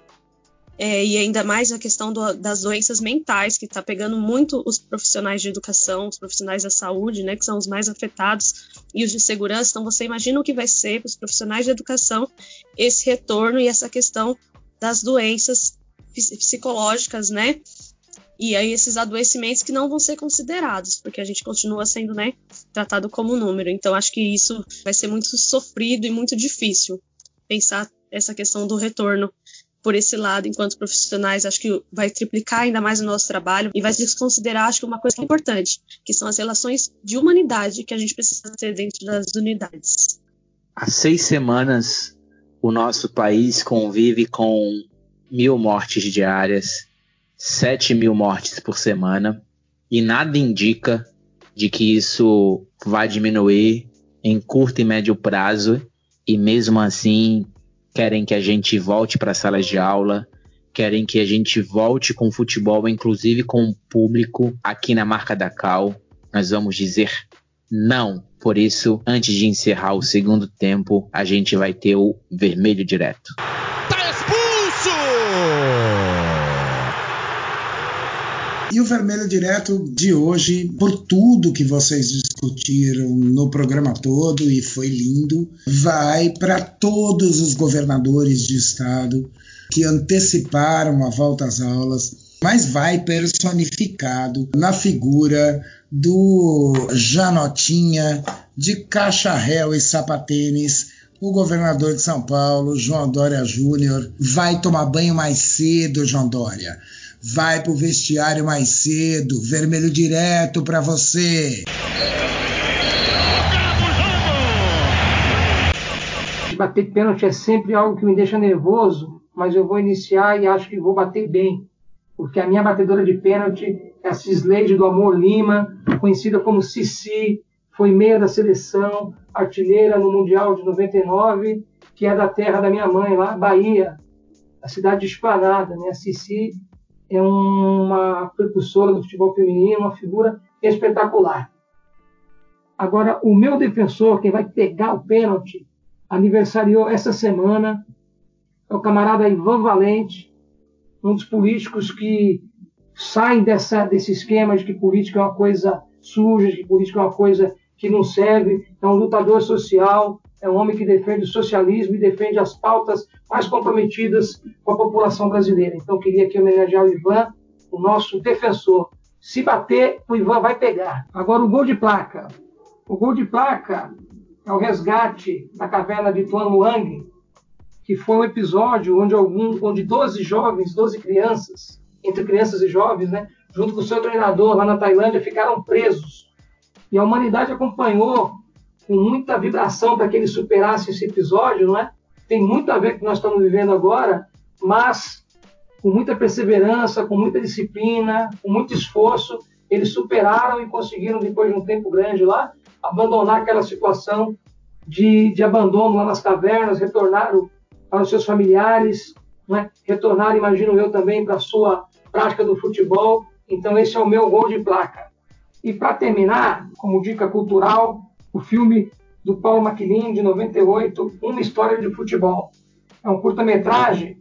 é, e ainda mais a questão do, das doenças mentais, que está pegando muito os profissionais de educação, os profissionais da saúde, né, que são os mais afetados, e os de segurança. Então, você imagina o que vai ser para os profissionais de educação esse retorno e essa questão das doenças psicológicas, né? E aí esses adoecimentos que não vão ser considerados, porque a gente continua sendo, né, tratado como número. Então acho que isso vai ser muito sofrido e muito difícil pensar essa questão do retorno por esse lado, enquanto profissionais, acho que vai triplicar ainda mais o nosso trabalho e vai desconsiderar, acho que uma coisa é importante, que são as relações de humanidade que a gente precisa ter dentro das unidades. Há seis semanas, o nosso país convive com mil mortes diárias, sete mil mortes por semana, e nada indica de que isso vai diminuir em curto e médio prazo, e mesmo assim querem que a gente volte para as salas de aula, querem que a gente volte com futebol, inclusive com o público aqui na marca da Cal. Nós vamos dizer não. Por isso, antes de encerrar o segundo tempo, a gente vai ter o vermelho direto. Tá expulso! E o vermelho direto de hoje, por tudo que vocês discutiram no programa todo, e foi lindo, vai para todos os governadores de estado que anteciparam a volta às aulas, mas vai personificado na figura do Janotinha de Caixa Réu e Sapatênis, o governador de São Paulo, João Dória Júnior, vai tomar banho mais cedo, João Dória vai pro vestiário mais cedo, vermelho direto para você. Bater pênalti é sempre algo que me deixa nervoso, mas eu vou iniciar e acho que vou bater bem, porque a minha batedora de pênalti é a Cisleide do Amor Lima, conhecida como Cici, foi meia da seleção, artilheira no Mundial de 99, que é da terra da minha mãe lá, Bahia, a cidade de Esplanada, né? A Cici é uma precursora do futebol feminino, uma figura espetacular. Agora, o meu defensor, quem vai pegar o pênalti, aniversariou essa semana, é o camarada Ivan Valente, um dos políticos que saem dessa, desse esquema de que política é uma coisa suja, de que política é uma coisa que não serve, é um lutador social, é um homem que defende o socialismo e defende as pautas mais comprometidas com a população brasileira. Então, queria aqui homenagear o Ivan, o nosso defensor. Se bater, o Ivan vai pegar. Agora, o gol de placa. O gol de placa é o resgate da caverna de Tuan Luang, que foi um episódio onde, algum, onde 12 jovens, 12 crianças, entre crianças e jovens, né, junto com o seu treinador lá na Tailândia, ficaram presos. E a humanidade acompanhou com muita vibração para que eles superassem esse episódio, não é? Tem muito a ver com o que nós estamos vivendo agora, mas com muita perseverança, com muita disciplina, com muito esforço, eles superaram e conseguiram, depois de um tempo grande lá, abandonar aquela situação de, de abandono lá nas cavernas, retornaram para os seus familiares, né? retornaram, imagino eu também, para a sua prática do futebol. Então, esse é o meu gol de placa. E para terminar, como dica cultural, o filme do Paulo Maquilin, de 98, Uma História de Futebol. É um curta-metragem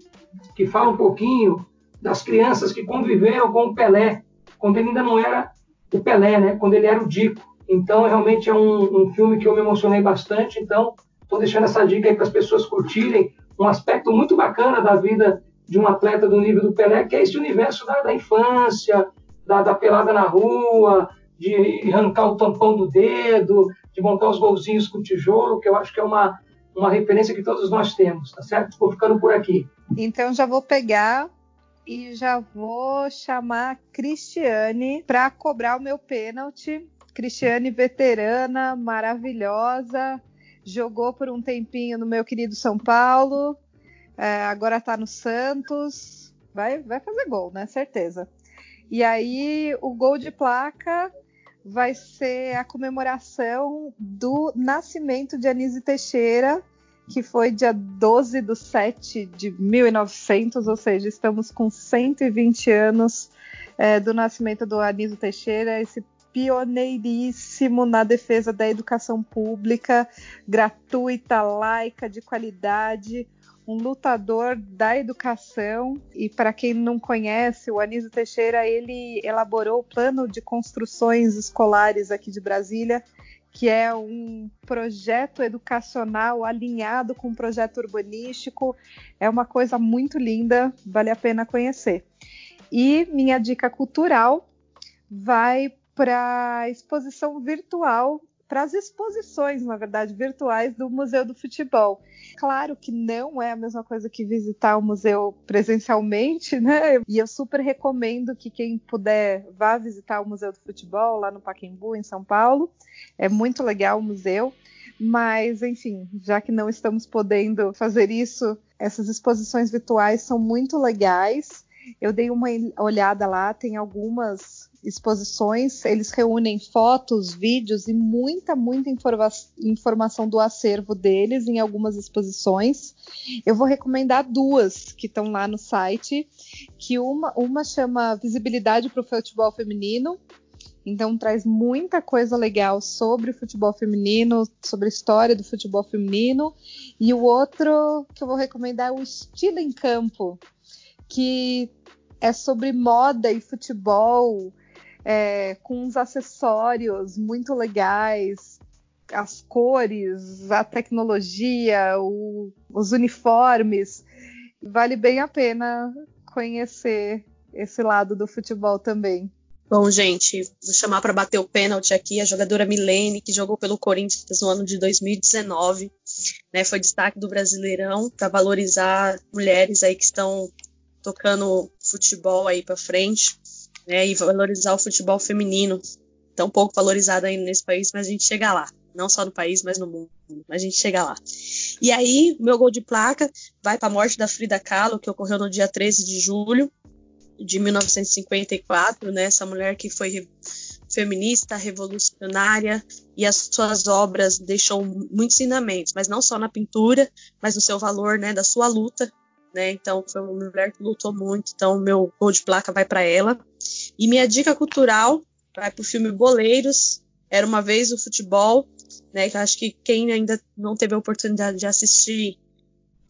que fala um pouquinho das crianças que conviveram com o Pelé, quando ele ainda não era o Pelé, né? quando ele era o Dico. Então, realmente é um, um filme que eu me emocionei bastante. Então, estou deixando essa dica aí para as pessoas curtirem um aspecto muito bacana da vida de um atleta do nível do Pelé, que é esse universo da, da infância, da, da, pelada na rua, de arrancar o tampão do dedo, de montar os golzinhos com tijolo, que eu acho que é uma, uma referência que todos nós temos, tá certo? Estou ficando por aqui. Então já vou pegar e já vou chamar a Cristiane para cobrar o meu pênalti Cristiane, veterana, maravilhosa, jogou por um tempinho no meu querido São Paulo, é, agora está no Santos, vai, vai fazer gol, né? Certeza. E aí o gol de placa vai ser a comemoração do nascimento de Anise Teixeira, que foi dia 12 de 7 de 1900, ou seja, estamos com 120 anos é, do nascimento do Anísio Teixeira, esse pioneiríssimo na defesa da educação pública, gratuita, laica, de qualidade, um lutador da educação. E para quem não conhece, o Anísio Teixeira, ele elaborou o plano de construções escolares aqui de Brasília, que é um projeto educacional alinhado com um projeto urbanístico. É uma coisa muito linda, vale a pena conhecer. E minha dica cultural vai para a exposição virtual, para as exposições, na verdade, virtuais do Museu do Futebol. Claro que não é a mesma coisa que visitar o museu presencialmente, né? E eu super recomendo que quem puder vá visitar o Museu do Futebol lá no Pacaembu, em São Paulo. É muito legal o museu. Mas, enfim, já que não estamos podendo fazer isso, essas exposições virtuais são muito legais. Eu dei uma olhada lá, tem algumas exposições, eles reúnem fotos, vídeos e muita, muita informa informação do acervo deles em algumas exposições. Eu vou recomendar duas que estão lá no site, que uma, uma chama Visibilidade para o Futebol Feminino, então traz muita coisa legal sobre o futebol feminino, sobre a história do futebol feminino. E o outro que eu vou recomendar é o Estilo em Campo, que é sobre moda e futebol, é, com uns acessórios muito legais, as cores, a tecnologia, o, os uniformes. Vale bem a pena conhecer esse lado do futebol também. Bom, gente, vou chamar para bater o pênalti aqui a jogadora Milene, que jogou pelo Corinthians no ano de 2019. Né, foi destaque do Brasileirão para valorizar mulheres aí que estão tocando futebol aí para frente né, e valorizar o futebol feminino, tão pouco valorizado ainda nesse país, mas a gente chega lá. Não só no país, mas no mundo. Mas a gente chega lá. E aí, meu gol de placa vai para a morte da Frida Kahlo, que ocorreu no dia 13 de julho de 1954, né? Essa mulher que foi feminista, revolucionária e as suas obras deixou muitos ensinamentos, mas não só na pintura, mas no seu valor, né, da sua luta, né? Então foi uma mulher que lutou muito, então meu gol de placa vai para ela. E minha dica cultural vai para o filme Boleiros, Era uma vez o futebol, né? Que acho que quem ainda não teve a oportunidade de assistir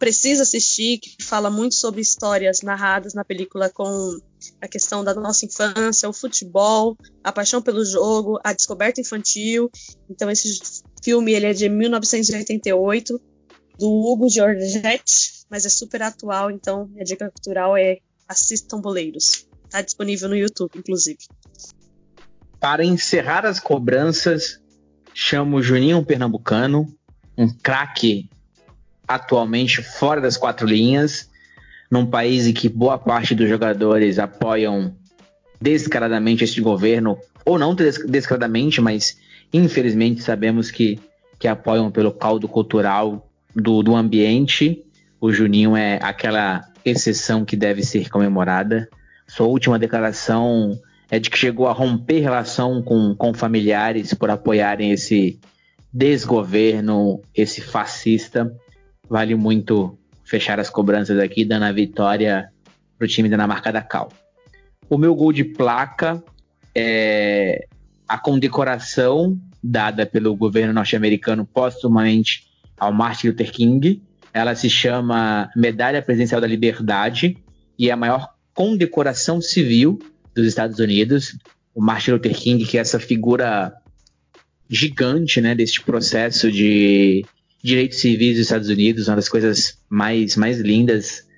precisa assistir, que fala muito sobre histórias narradas na película com a questão da nossa infância, o futebol, a paixão pelo jogo, a descoberta infantil. Então esse filme ele é de 1988 do Hugo Giorgetti, mas é super atual, então minha dica cultural é assistam Boleiros. Está disponível no YouTube, inclusive. Para encerrar as cobranças, chamo Juninho Pernambucano, um craque atualmente fora das quatro linhas, num país em que boa parte dos jogadores apoiam descaradamente este governo, ou não descaradamente, mas infelizmente sabemos que, que apoiam pelo caldo cultural do, do ambiente. O Juninho é aquela exceção que deve ser comemorada. Sua última declaração é de que chegou a romper relação com, com familiares por apoiarem esse desgoverno, esse fascista. Vale muito fechar as cobranças aqui, dando a vitória para o time da Dinamarca da Cal. O meu gol de placa é a condecoração dada pelo governo norte-americano postumamente ao Martin Luther King. Ela se chama Medalha Presidencial da Liberdade e é a maior condecoração civil dos Estados Unidos. O Martin Luther King, que é essa figura gigante né, deste processo de direitos civis dos Estados Unidos, uma das coisas mais, mais lindas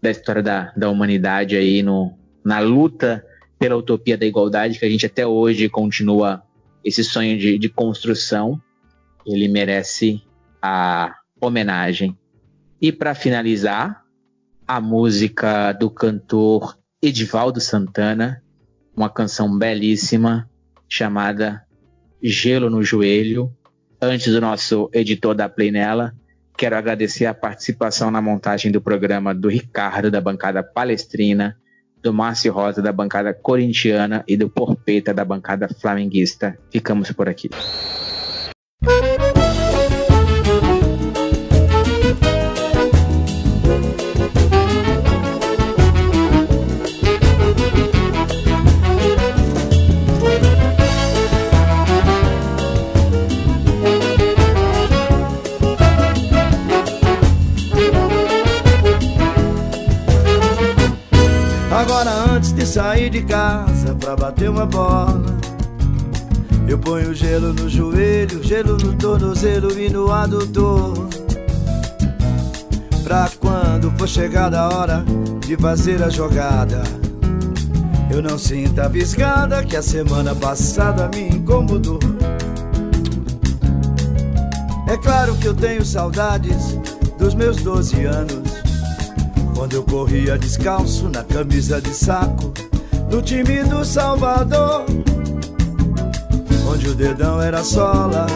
da história da, da humanidade aí no, na luta pela utopia da igualdade, que a gente até hoje continua esse sonho de, de construção. Ele merece a homenagem. E para finalizar, a música do cantor Edivaldo Santana, uma canção belíssima chamada Gelo no Joelho. Antes do nosso editor da Play nela, quero agradecer a participação na montagem do programa do Ricardo, da bancada palestrina, do Márcio Rosa, da bancada corintiana e do Porpeta, da bancada flamenguista. Ficamos por aqui. Sair de casa pra bater uma bola. Eu ponho gelo no joelho, gelo no tornozelo e no adutor. Pra quando for chegada a hora de fazer a jogada, eu não sinto a piscada que a semana passada me incomodou. É claro que eu tenho saudades dos meus 12 anos quando eu corria descalço na camisa de saco do time do Salvador, onde o dedão era sola,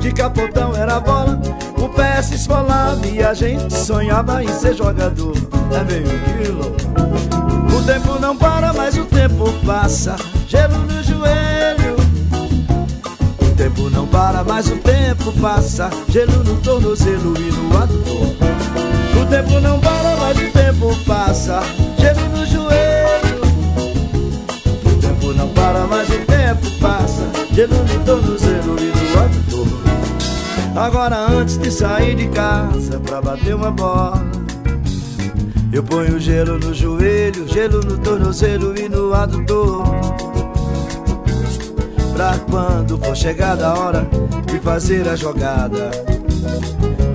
de capotão era bola, o pé se esfolava e a gente sonhava em ser jogador. É meio quilo. O tempo não para, mas o tempo passa, gelo no joelho. O tempo não para, mas o tempo passa, gelo no tornozelo e no adutor tempo não para, mas o tempo passa. Gelo no joelho. O tempo não para, mas o tempo passa. Gelo no tornozelo e no adutor. Agora antes de sair de casa pra bater uma bola. Eu ponho gelo no joelho, gelo no tornozelo e no adutor. Pra quando for chegada a hora de fazer a jogada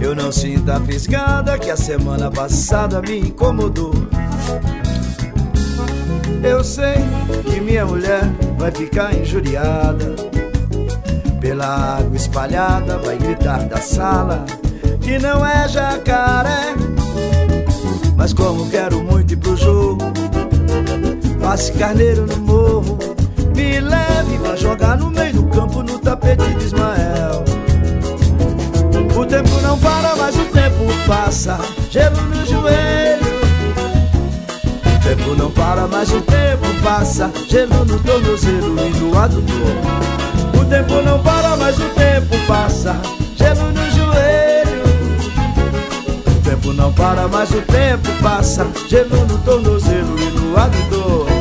eu não sinto a fisgada que a semana passada me incomodou. Eu sei que minha mulher vai ficar injuriada pela água espalhada, vai gritar da sala que não é jacaré. Mas como quero muito ir pro jogo, passe carneiro no morro, me leve pra jogar no meio do campo no tapete de Ismael. O tempo não para, mas o tempo passa. Gelo no joelho. O tempo não para, mas o tempo passa. Gelo no tornozelo e no adutor. O tempo não para, mas o tempo passa. Gelo no joelho. O tempo não para, mas o tempo passa. Gelo no tornozelo e no adutor.